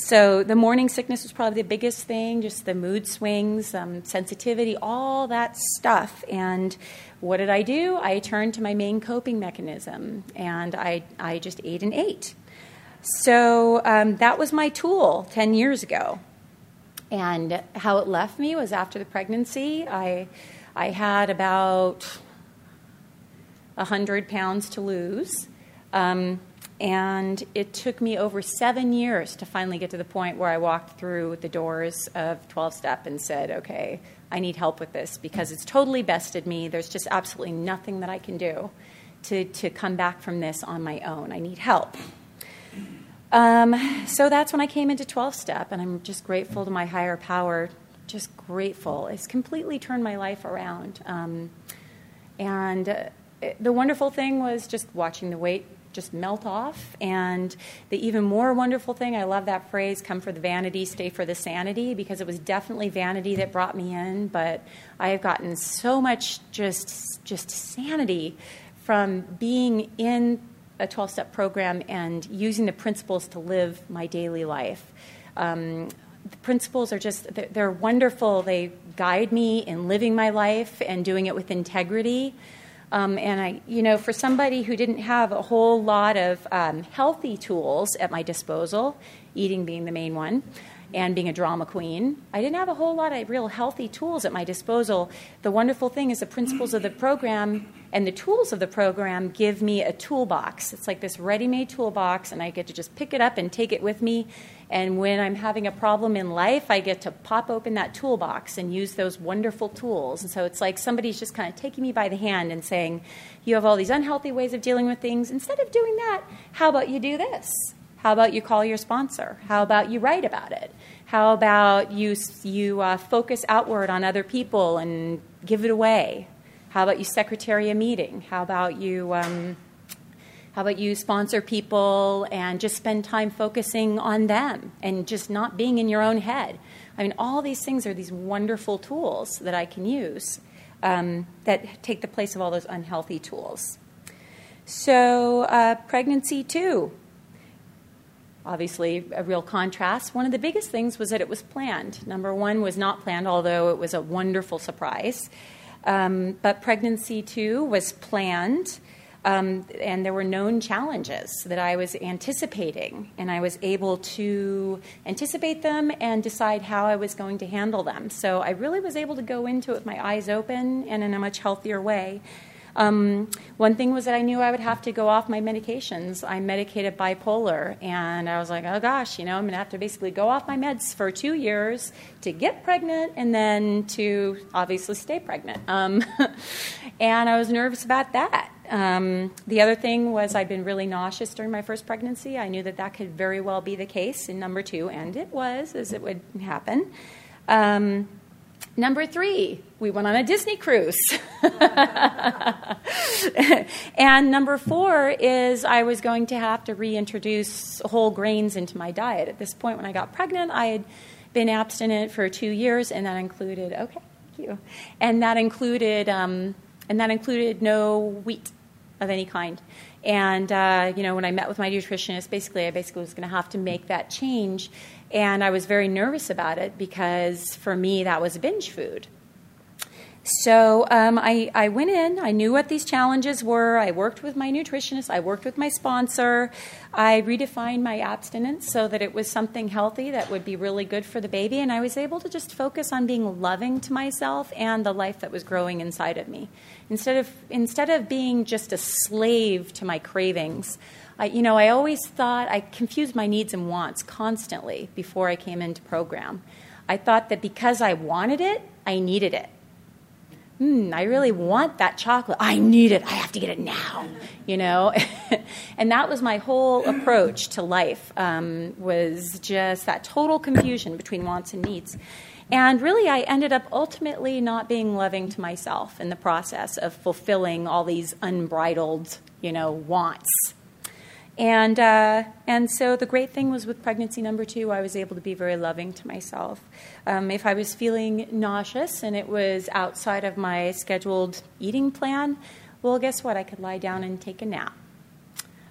so the morning sickness was probably the biggest thing, just the mood swings, um, sensitivity, all that stuff. And what did I do? I turned to my main coping mechanism, and I, I just ate and ate. So um, that was my tool 10 years ago. And how it left me was after the pregnancy, I, I had about 100 pounds to lose. Um, and it took me over seven years to finally get to the point where I walked through the doors of 12 Step and said, okay, I need help with this because it's totally bested me. There's just absolutely nothing that I can do to, to come back from this on my own. I need help. Um, so that's when I came into 12 Step, and I'm just grateful to my higher power. Just grateful. It's completely turned my life around. Um, and uh, the wonderful thing was just watching the weight just melt off. And the even more wonderful thing, I love that phrase, come for the vanity, stay for the sanity, because it was definitely vanity that brought me in, but I have gotten so much just just sanity from being in a 12 step program and using the principles to live my daily life. Um, the principles are just, they're, they're wonderful. They guide me in living my life and doing it with integrity. Um, and I, you know, for somebody who didn't have a whole lot of um, healthy tools at my disposal, eating being the main one, and being a drama queen, I didn't have a whole lot of real healthy tools at my disposal. The wonderful thing is the principles of the program and the tools of the program give me a toolbox. It's like this ready made toolbox, and I get to just pick it up and take it with me and when I'm having a problem in life, I get to pop open that toolbox and use those wonderful tools. And so it's like somebody's just kind of taking me by the hand and saying, You have all these unhealthy ways of dealing with things. Instead of doing that, how about you do this? How about you call your sponsor? How about you write about it? How about you, you uh, focus outward on other people and give it away? How about you secretary a meeting? How about you. Um, how about you sponsor people and just spend time focusing on them and just not being in your own head? I mean, all these things are these wonderful tools that I can use um, that take the place of all those unhealthy tools. So, uh, pregnancy, too. Obviously, a real contrast. One of the biggest things was that it was planned. Number one was not planned, although it was a wonderful surprise. Um, but pregnancy, too, was planned. Um, and there were known challenges that I was anticipating, and I was able to anticipate them and decide how I was going to handle them. So I really was able to go into it with my eyes open and in a much healthier way. Um, one thing was that I knew I would have to go off my medications. I'm medicated bipolar, and I was like, oh gosh, you know, I'm going to have to basically go off my meds for two years to get pregnant and then to obviously stay pregnant. Um, [LAUGHS] and I was nervous about that. Um, the other thing was I'd been really nauseous during my first pregnancy. I knew that that could very well be the case in number two, and it was, as it would happen. Um, number three, we went on a Disney cruise. [LAUGHS] and number four is I was going to have to reintroduce whole grains into my diet. At this point, when I got pregnant, I had been abstinent for two years, and that included, okay, thank you. And that included, um, and that included no wheat of any kind. And uh, you know, when I met with my nutritionist, basically, I basically was going to have to make that change, and I was very nervous about it because for me, that was binge food. So um, I, I went in, I knew what these challenges were. I worked with my nutritionist, I worked with my sponsor. I redefined my abstinence so that it was something healthy that would be really good for the baby. And I was able to just focus on being loving to myself and the life that was growing inside of me. Instead of, instead of being just a slave to my cravings, I, you know, I always thought I confused my needs and wants constantly before I came into program. I thought that because I wanted it, I needed it hmm, I really want that chocolate. I need it. I have to get it now, you know? [LAUGHS] and that was my whole approach to life um, was just that total confusion between wants and needs. And really, I ended up ultimately not being loving to myself in the process of fulfilling all these unbridled, you know, wants. And, uh, and so the great thing was with pregnancy number two, I was able to be very loving to myself. Um, if I was feeling nauseous and it was outside of my scheduled eating plan, well, guess what? I could lie down and take a nap.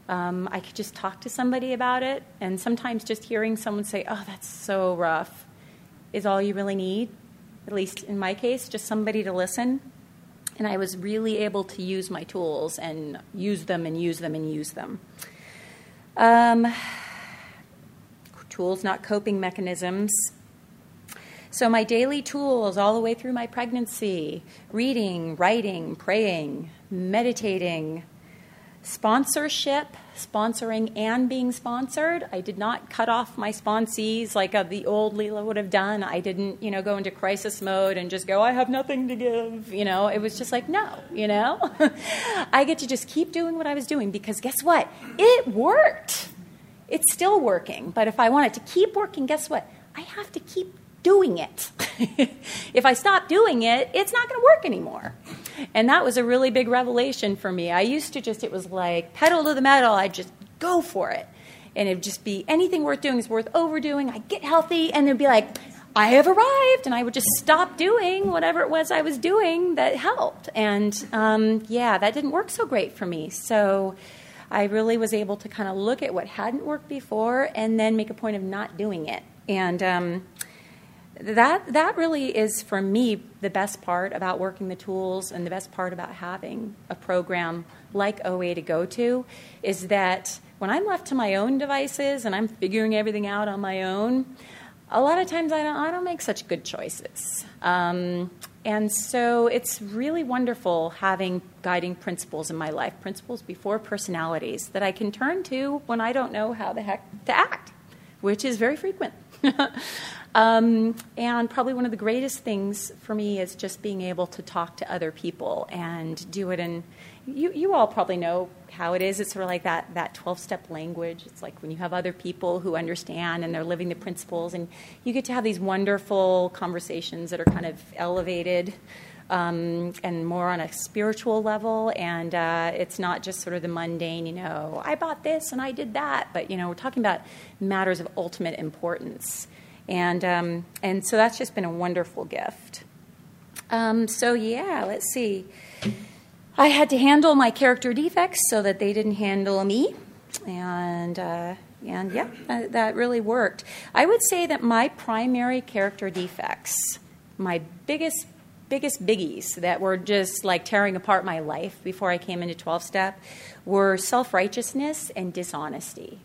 Um, I could just talk to somebody about it, and sometimes just hearing someone say, Oh, that's so rough, is all you really need. At least in my case, just somebody to listen. And I was really able to use my tools and use them and use them and use them. Um, tools, not coping mechanisms. So, my daily tools all the way through my pregnancy reading, writing, praying, meditating, sponsorship, sponsoring and being sponsored. I did not cut off my sponsees like uh, the old Lila would have done. I didn't, you know, go into crisis mode and just go, I have nothing to give. You know, it was just like, no, you know, [LAUGHS] I get to just keep doing what I was doing because guess what? It worked. It's still working. But if I want it to keep working, guess what? I have to keep doing it. [LAUGHS] if I stop doing it, it's not going to work anymore. And that was a really big revelation for me. I used to just, it was like pedal to the metal, I'd just go for it. And it'd just be anything worth doing is worth overdoing. I'd get healthy, and it'd be like, I have arrived, and I would just stop doing whatever it was I was doing that helped. And um, yeah, that didn't work so great for me. So I really was able to kind of look at what hadn't worked before and then make a point of not doing it. And um, that that really is for me the best part about working the tools and the best part about having a program like OA to go to is that when I'm left to my own devices and I'm figuring everything out on my own, a lot of times I don't, I don't make such good choices. Um, and so it's really wonderful having guiding principles in my life, principles before personalities that I can turn to when I don't know how the heck to act, which is very frequent. [LAUGHS] Um, and probably one of the greatest things for me is just being able to talk to other people and do it in. You, you all probably know how it is. It's sort of like that, that 12 step language. It's like when you have other people who understand and they're living the principles, and you get to have these wonderful conversations that are kind of elevated. Um, and more on a spiritual level. And uh, it's not just sort of the mundane, you know, I bought this and I did that, but you know, we're talking about matters of ultimate importance. And, um, and so that's just been a wonderful gift. Um, so, yeah, let's see. I had to handle my character defects so that they didn't handle me. And, uh, and yeah, that, that really worked. I would say that my primary character defects, my biggest biggest biggies that were just like tearing apart my life before I came into 12 step were self righteousness and dishonesty.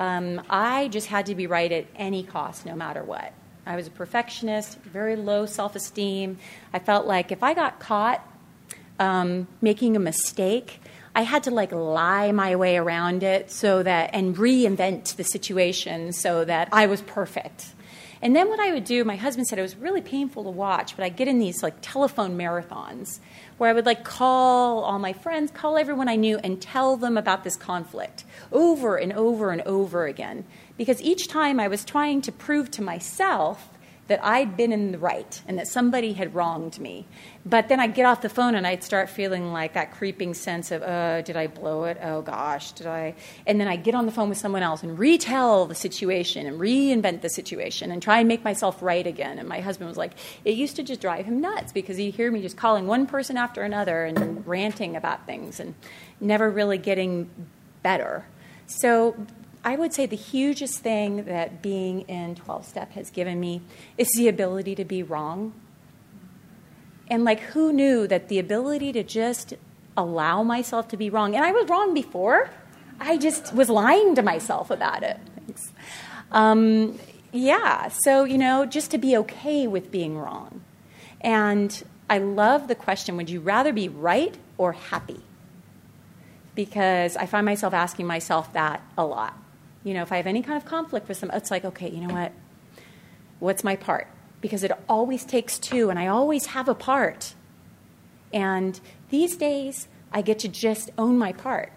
Um, I just had to be right at any cost, no matter what. I was a perfectionist, very low self esteem. I felt like if I got caught um, making a mistake, I had to like lie my way around it so that and reinvent the situation so that I was perfect. And then what I would do, my husband said it was really painful to watch, but I'd get in these like telephone marathons where I would like call all my friends, call everyone I knew, and tell them about this conflict over and over and over again. Because each time I was trying to prove to myself that I'd been in the right and that somebody had wronged me. But then I'd get off the phone and I'd start feeling like that creeping sense of, oh, did I blow it? Oh gosh, did I? And then I'd get on the phone with someone else and retell the situation and reinvent the situation and try and make myself right again. And my husband was like, it used to just drive him nuts because he'd hear me just calling one person after another and ranting about things and never really getting better. So I would say the hugest thing that being in 12 step has given me is the ability to be wrong. And like, who knew that the ability to just allow myself to be wrong, and I was wrong before, I just was lying to myself about it. Um, yeah, so, you know, just to be okay with being wrong. And I love the question would you rather be right or happy? Because I find myself asking myself that a lot. You know, if I have any kind of conflict with them, it's like, okay, you know what? What's my part? Because it always takes two, and I always have a part. And these days, I get to just own my part.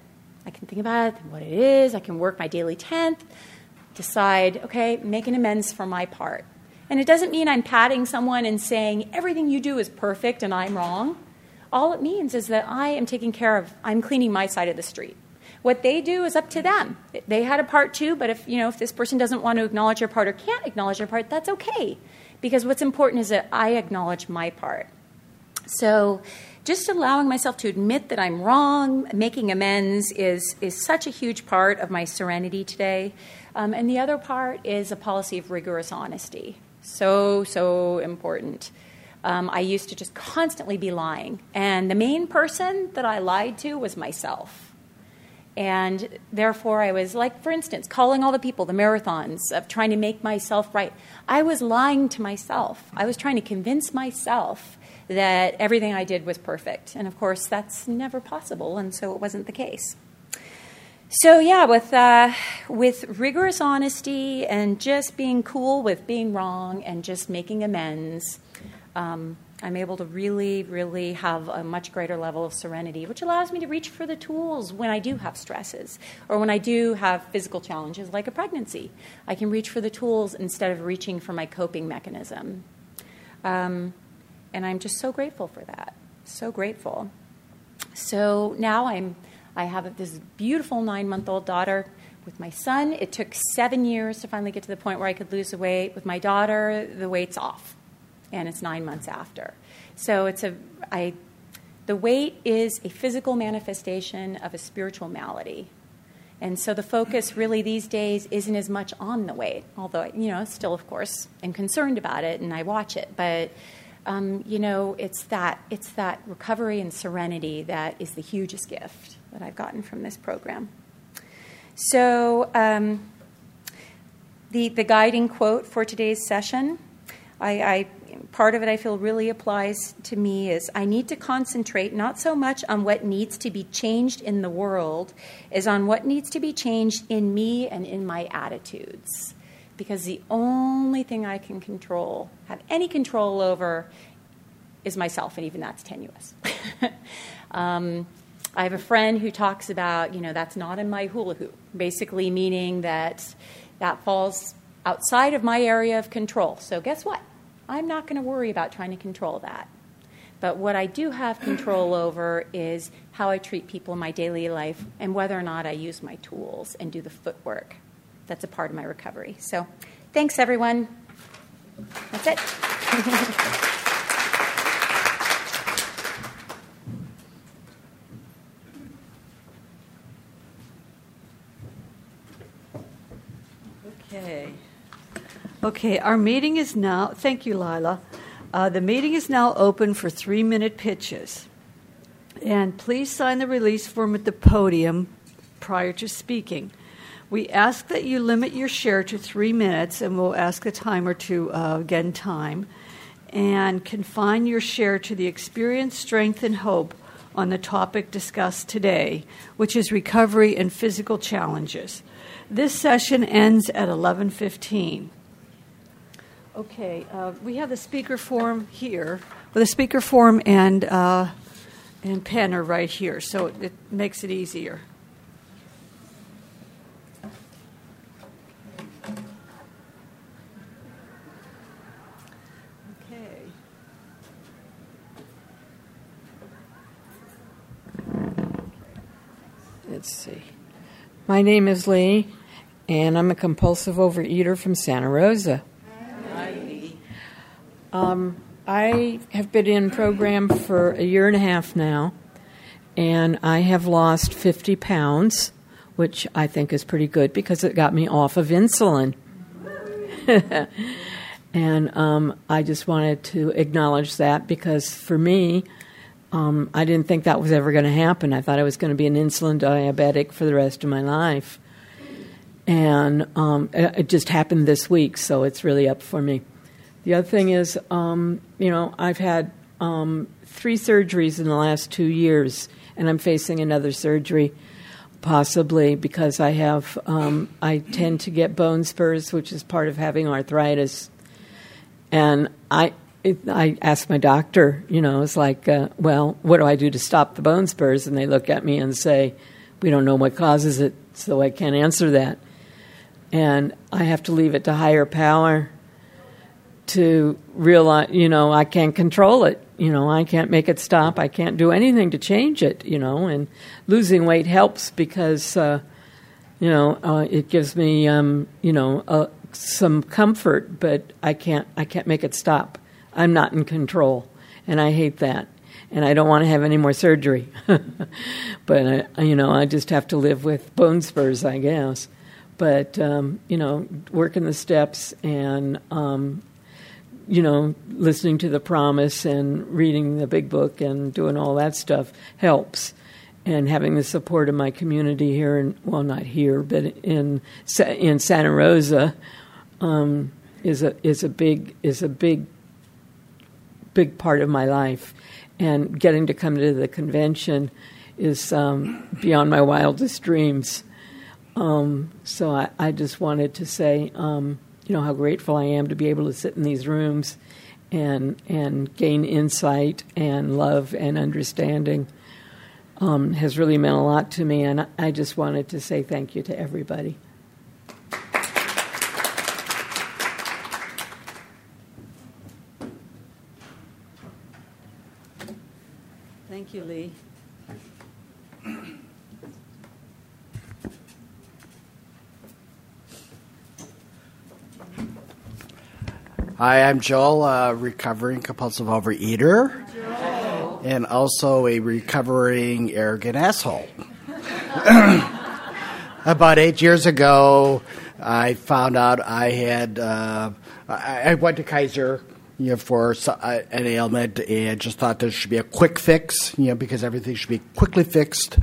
I can think about what it is, I can work my daily 10th, decide, okay, make an amends for my part. And it doesn't mean I'm patting someone and saying, everything you do is perfect and I'm wrong. All it means is that I am taking care of, I'm cleaning my side of the street. What they do is up to them. They had a part too, but if, you know, if this person doesn't want to acknowledge their part or can't acknowledge their part, that's okay. Because what's important is that I acknowledge my part. So, just allowing myself to admit that I'm wrong, making amends, is, is such a huge part of my serenity today. Um, and the other part is a policy of rigorous honesty. So, so important. Um, I used to just constantly be lying. And the main person that I lied to was myself. And therefore, I was like, for instance, calling all the people, the marathons, of trying to make myself right. I was lying to myself. I was trying to convince myself that everything I did was perfect. And of course, that's never possible, and so it wasn't the case. So yeah, with uh, with rigorous honesty and just being cool with being wrong and just making amends, um, I'm able to really, really have a much greater level of serenity, which allows me to reach for the tools when I do have stresses or when I do have physical challenges like a pregnancy. I can reach for the tools instead of reaching for my coping mechanism. Um, and I'm just so grateful for that. So grateful. So now I'm, I have this beautiful nine month old daughter. With my son, it took seven years to finally get to the point where I could lose the weight. With my daughter, the weight's off, and it's nine months after. So it's a, I, the weight is a physical manifestation of a spiritual malady. And so the focus really these days isn't as much on the weight, although, you know, still, of course, am concerned about it and I watch it. But um, you know, it's that it's that recovery and serenity that is the hugest gift that I've gotten from this program. So, um, the the guiding quote for today's session, I, I part of it I feel really applies to me is I need to concentrate not so much on what needs to be changed in the world as on what needs to be changed in me and in my attitudes because the only thing I can control, have any control over, is myself, and even that's tenuous. [LAUGHS] um, I have a friend who talks about, you know, that's not in my hula hoop, basically meaning that that falls outside of my area of control. So, guess what? I'm not going to worry about trying to control that. But what I do have control [CLEARS THROAT] over is how I treat people in my daily life and whether or not I use my tools and do the footwork that's a part of my recovery. So thanks, everyone. That's it. [LAUGHS] okay. Okay, our meeting is now, thank you, Lila. Uh, the meeting is now open for three minute pitches. And please sign the release form at the podium prior to speaking. We ask that you limit your share to three minutes, and we'll ask the timer to uh, again time, and confine your share to the experience, strength, and hope on the topic discussed today, which is recovery and physical challenges. This session ends at 11:15. Okay, uh, we have the speaker form here. Well, the speaker form and uh, and pen are right here, so it makes it easier. Okay. Let's see. My name is Lee, and I'm a compulsive overeater from Santa Rosa. Um, I have been in program for a year and a half now, and I have lost 50 pounds, which I think is pretty good because it got me off of insulin. [LAUGHS] and um, I just wanted to acknowledge that because for me, um, I didn't think that was ever going to happen. I thought I was going to be an insulin diabetic for the rest of my life. And um, it, it, just happened this week, so it's really up for me. The other thing is, um, you know, I've had um, three surgeries in the last two years, and I'm facing another surgery, possibly because I have, um, I tend to get bone spurs, which is part of having arthritis. And I, it, I asked my doctor, you know, it's like, uh, well, what do I do to stop the bone spurs? And they look at me and say, we don't know what causes it, so I can't answer that. And I have to leave it to higher power to realize, you know, I can't control it. You know, I can't make it stop. I can't do anything to change it, you know. And losing weight helps because, uh, you know, uh, it gives me, um, you know, uh, some comfort, but I can't, I can't make it stop. I'm not in control, and I hate that. And I don't want to have any more surgery. [LAUGHS] but, I, you know, I just have to live with bone spurs, I guess. But, um, you know, working the steps and, um, you know, listening to the promise and reading the big book and doing all that stuff helps. And having the support of my community here, and well, not here, but in in Santa Rosa, um, is a is a big is a big big part of my life, and getting to come to the convention is um, beyond my wildest dreams. Um, so I, I, just wanted to say, um, you know, how grateful I am to be able to sit in these rooms and and gain insight and love and understanding. Um, has really meant a lot to me, and I just wanted to say thank you to everybody. Thank you, Lee. Hi, I'm Joel, a recovering compulsive overeater, and also a recovering arrogant asshole. [CLEARS THROAT] About eight years ago, I found out I had. Uh, I went to Kaiser you know, for uh, an ailment and just thought there should be a quick fix, you know, because everything should be quickly fixed.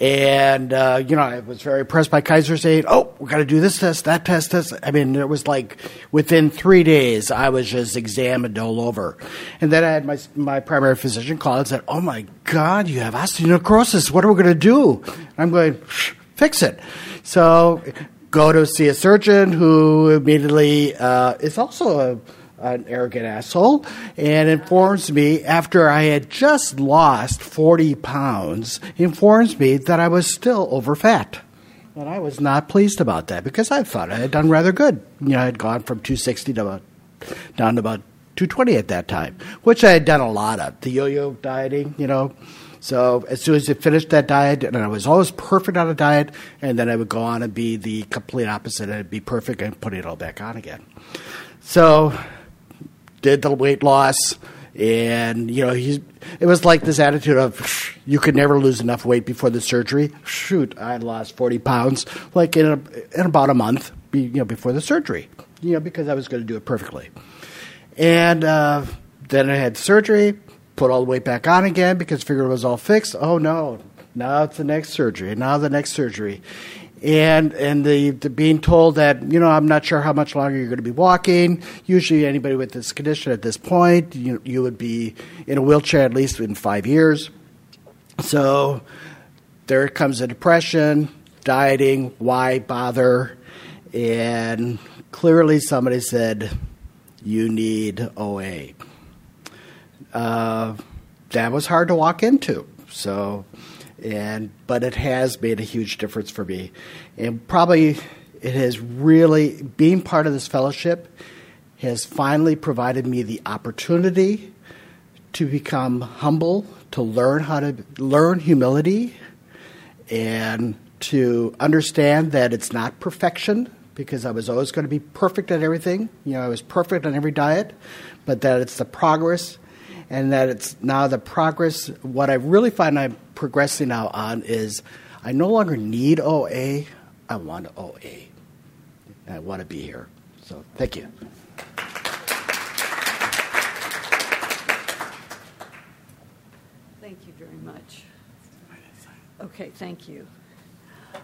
And, uh, you know, I was very impressed by Kaiser saying, oh, we got to do this test, that test, test. I mean, it was like within three days, I was just examined all over. And then I had my, my primary physician call and said, oh my God, you have osteonecrosis. What are we going to do? I'm going, fix it. So go to see a surgeon who immediately uh, is also a an arrogant asshole, and informs me after I had just lost 40 pounds, informs me that I was still over fat. And I was not pleased about that because I thought I had done rather good. You know, I had gone from 260 to about, down to about 220 at that time, which I had done a lot of. The yo yo dieting, you know. So as soon as I finished that diet, and I was always perfect on a diet, and then I would go on and be the complete opposite and be perfect and put it all back on again. So did the weight loss, and you know he it was like this attitude of you could never lose enough weight before the surgery. Shoot, I lost forty pounds like in a, in about a month, you know, before the surgery. You know, because I was going to do it perfectly, and uh, then I had surgery, put all the weight back on again because I figured it was all fixed. Oh no, now it's the next surgery. Now the next surgery, and and the, the, being told that you know I'm not sure how much longer you're going to be walking. Usually, anybody with this condition at this point, you you would be in a wheelchair at least in five years. So there comes a depression, dieting. Why bother? And clearly, somebody said you need OA. Uh, that was hard to walk into. So and but it has made a huge difference for me, and probably it has really being part of this fellowship has finally provided me the opportunity to become humble, to learn how to learn humility, and to understand that it's not perfection because I was always going to be perfect at everything. You know, I was perfect on every diet, but that it's the progress and that it's now the progress. What I really find I'm progressing now on is I no longer need OA, I want OA. I want to be here. So thank you. Thank you very much. Okay, thank you.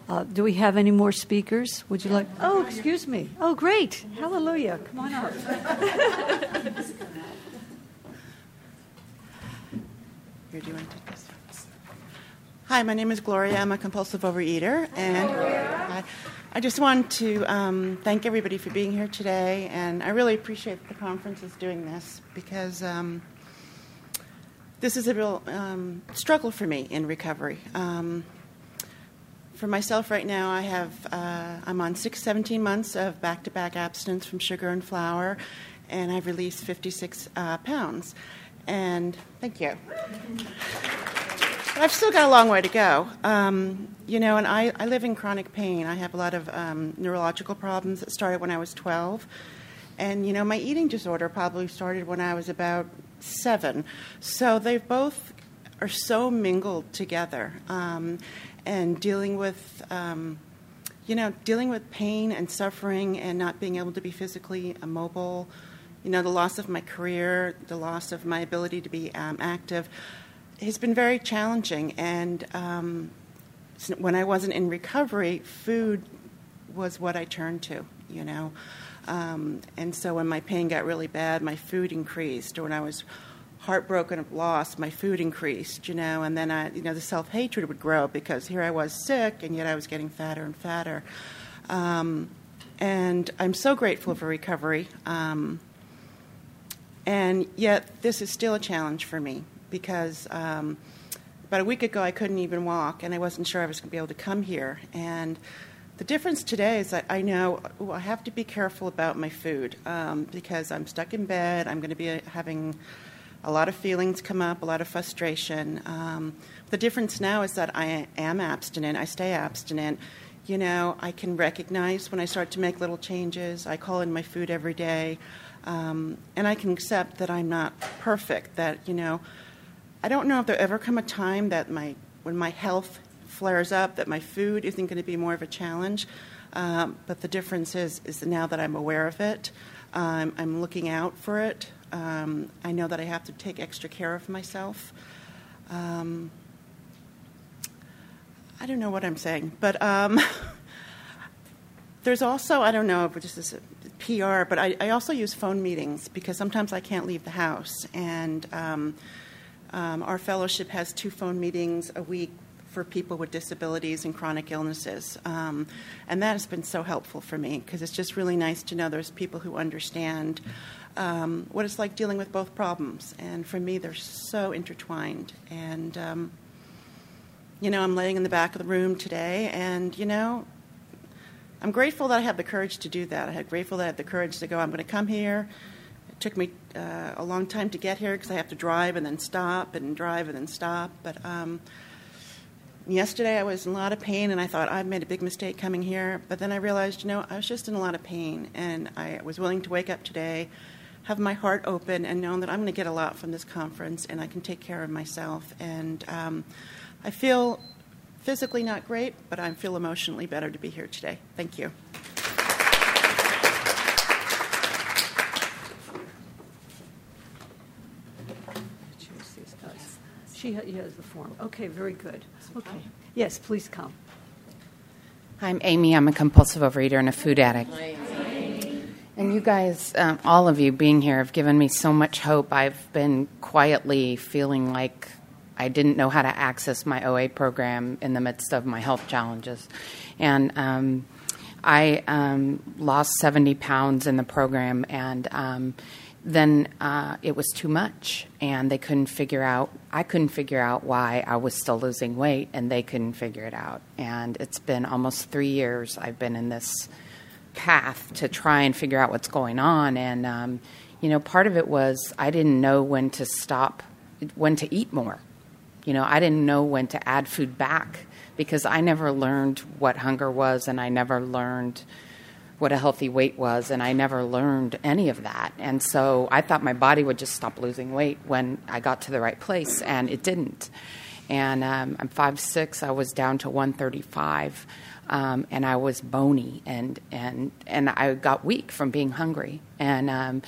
Uh, do we have any more speakers? Would you like? Oh, excuse me. Oh, great. Hallelujah. Come on up. [LAUGHS] Here, do you want to take this? Hi, my name is Gloria. I'm a compulsive overeater, and I, I just want to um, thank everybody for being here today, and I really appreciate the conference is doing this because um, this is a real um, struggle for me in recovery. Um, for myself right now, I have uh, I'm on six, 17 months of back-to-back abstinence from sugar and flour, and I've released 56 uh, pounds. And thank you. I've still got a long way to go. Um, you know, and I, I live in chronic pain. I have a lot of um, neurological problems that started when I was 12. And, you know, my eating disorder probably started when I was about seven. So they both are so mingled together. Um, and dealing with, um, you know, dealing with pain and suffering and not being able to be physically immobile, you know, the loss of my career, the loss of my ability to be um, active has been very challenging. And um, when I wasn't in recovery, food was what I turned to, you know. Um, and so when my pain got really bad, my food increased. Or when I was heartbroken of loss, my food increased, you know. And then I, you know, the self hatred would grow because here I was sick, and yet I was getting fatter and fatter. Um, and I'm so grateful for recovery. And yet, this is still a challenge for me because um, about a week ago I couldn't even walk and I wasn't sure I was going to be able to come here. And the difference today is that I know ooh, I have to be careful about my food um, because I'm stuck in bed. I'm going to be uh, having a lot of feelings come up, a lot of frustration. Um, the difference now is that I am abstinent, I stay abstinent. You know, I can recognize when I start to make little changes. I call in my food every day. Um, and I can accept that I'm not perfect, that, you know, I don't know if there'll ever come a time that my when my health flares up that my food isn't going to be more of a challenge. Um, but the difference is is now that I'm aware of it, um, I'm looking out for it. Um, I know that I have to take extra care of myself. Um, I don't know what I'm saying, but um, [LAUGHS] there's also I don't know if this is PR, but I, I, also use phone meetings because sometimes I can't leave the house and um, um, our fellowship has two phone meetings a week for people with disabilities and chronic illnesses. Um, and that has been so helpful for me because it's just really nice to know there's people who understand um, what it's like dealing with both problems. And for me, they're so intertwined. And, um, you know, I'm laying in the back of the room today, and, you know, I'm grateful that I have the courage to do that. I'm grateful that I have the courage to go, I'm going to come here It took me uh, a long time to get here because I have to drive and then stop and drive and then stop. But um, yesterday I was in a lot of pain and I thought I've made a big mistake coming here. But then I realized, you know, I was just in a lot of pain and I was willing to wake up today, have my heart open, and know that I'm going to get a lot from this conference and I can take care of myself. And um, I feel physically not great, but I feel emotionally better to be here today. Thank you. She has the form. Okay, very good. Okay. Yes, please come. I'm Amy. I'm a compulsive overeater and a food addict. And you guys, um, all of you being here, have given me so much hope. I've been quietly feeling like I didn't know how to access my OA program in the midst of my health challenges. And um, I um, lost 70 pounds in the program, and um, then uh, it was too much, and they couldn't figure out. I couldn't figure out why I was still losing weight, and they couldn't figure it out. And it's been almost three years I've been in this path to try and figure out what's going on. And um, you know, part of it was I didn't know when to stop, when to eat more. You know, I didn't know when to add food back because I never learned what hunger was, and I never learned what a healthy weight was, and I never learned any of that. And so I thought my body would just stop losing weight when I got to the right place, and it didn't. And um, I'm five six. I was down to 135, um, and I was bony, and and and I got weak from being hungry. And um,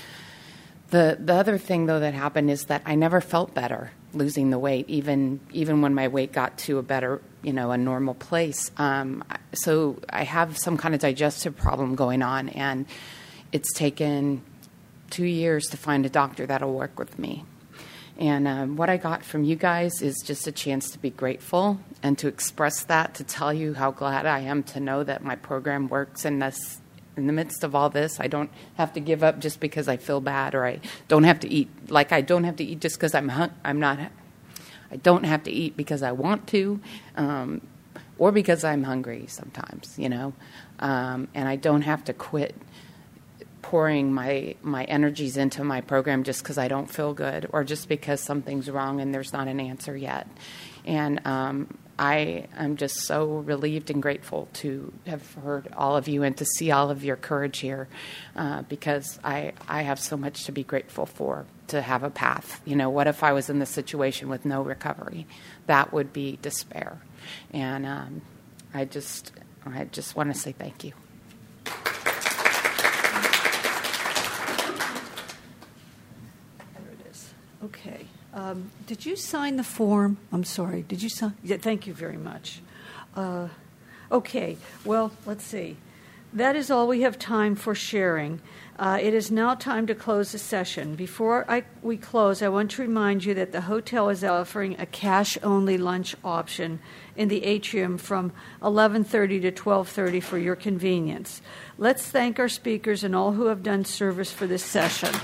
the the other thing though that happened is that I never felt better losing the weight, even even when my weight got to a better, you know, a normal place. Um, so I have some kind of digestive problem going on, and it's taken two years to find a doctor that'll work with me. And um, what I got from you guys is just a chance to be grateful and to express that, to tell you how glad I am to know that my program works in this. In the midst of all this, I don't have to give up just because I feel bad, or I don't have to eat. Like I don't have to eat just because I'm hung- I'm not. I don't have to eat because I want to, um, or because I'm hungry. Sometimes, you know, um, and I don't have to quit pouring my my energies into my program just because I don't feel good or just because something's wrong and there's not an answer yet. And um, I am just so relieved and grateful to have heard all of you and to see all of your courage here uh, because I, I have so much to be grateful for to have a path. You know, what if I was in this situation with no recovery? That would be despair. And um, I just I just want to say thank you. There it is. Okay. Um, did you sign the form? I'm sorry. Did you sign? Yeah, thank you very much. Uh, okay. Well, let's see. That is all we have time for sharing. Uh, it is now time to close the session. Before I, we close, I want to remind you that the hotel is offering a cash-only lunch option in the atrium from 11:30 to 12:30 for your convenience. Let's thank our speakers and all who have done service for this session.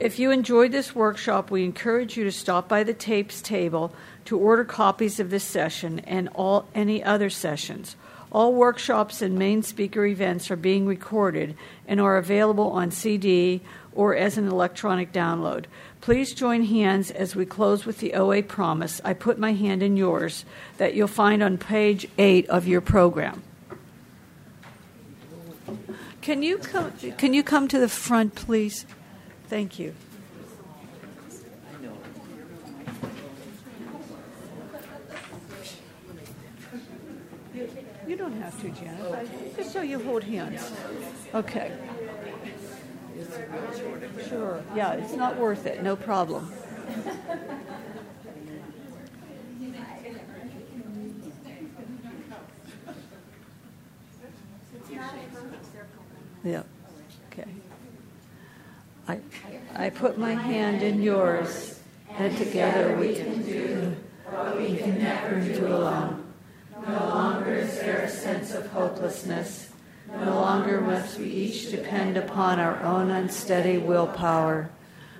If you enjoyed this workshop, we encourage you to stop by the tapes table to order copies of this session and all any other sessions. All workshops and main speaker events are being recorded and are available on CD or as an electronic download. Please join hands as we close with the OA promise. I put my hand in yours that you'll find on page 8 of your program. Can you come can you come to the front please? Thank you. You don't have to, Janet. Just so you hold hands. Okay. Sure. Yeah, it's not worth it. No problem. Yeah. I, I put my hand in yours, and together we can do what we can never do alone. No longer is there a sense of hopelessness. No longer must we each depend upon our own unsteady willpower.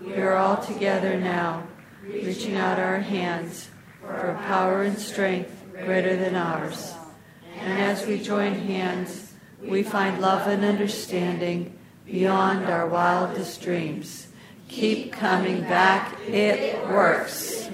We are all together now, reaching out our hands for a power and strength greater than ours. And as we join hands, we find love and understanding beyond our wildest dreams. Keep coming back. It works.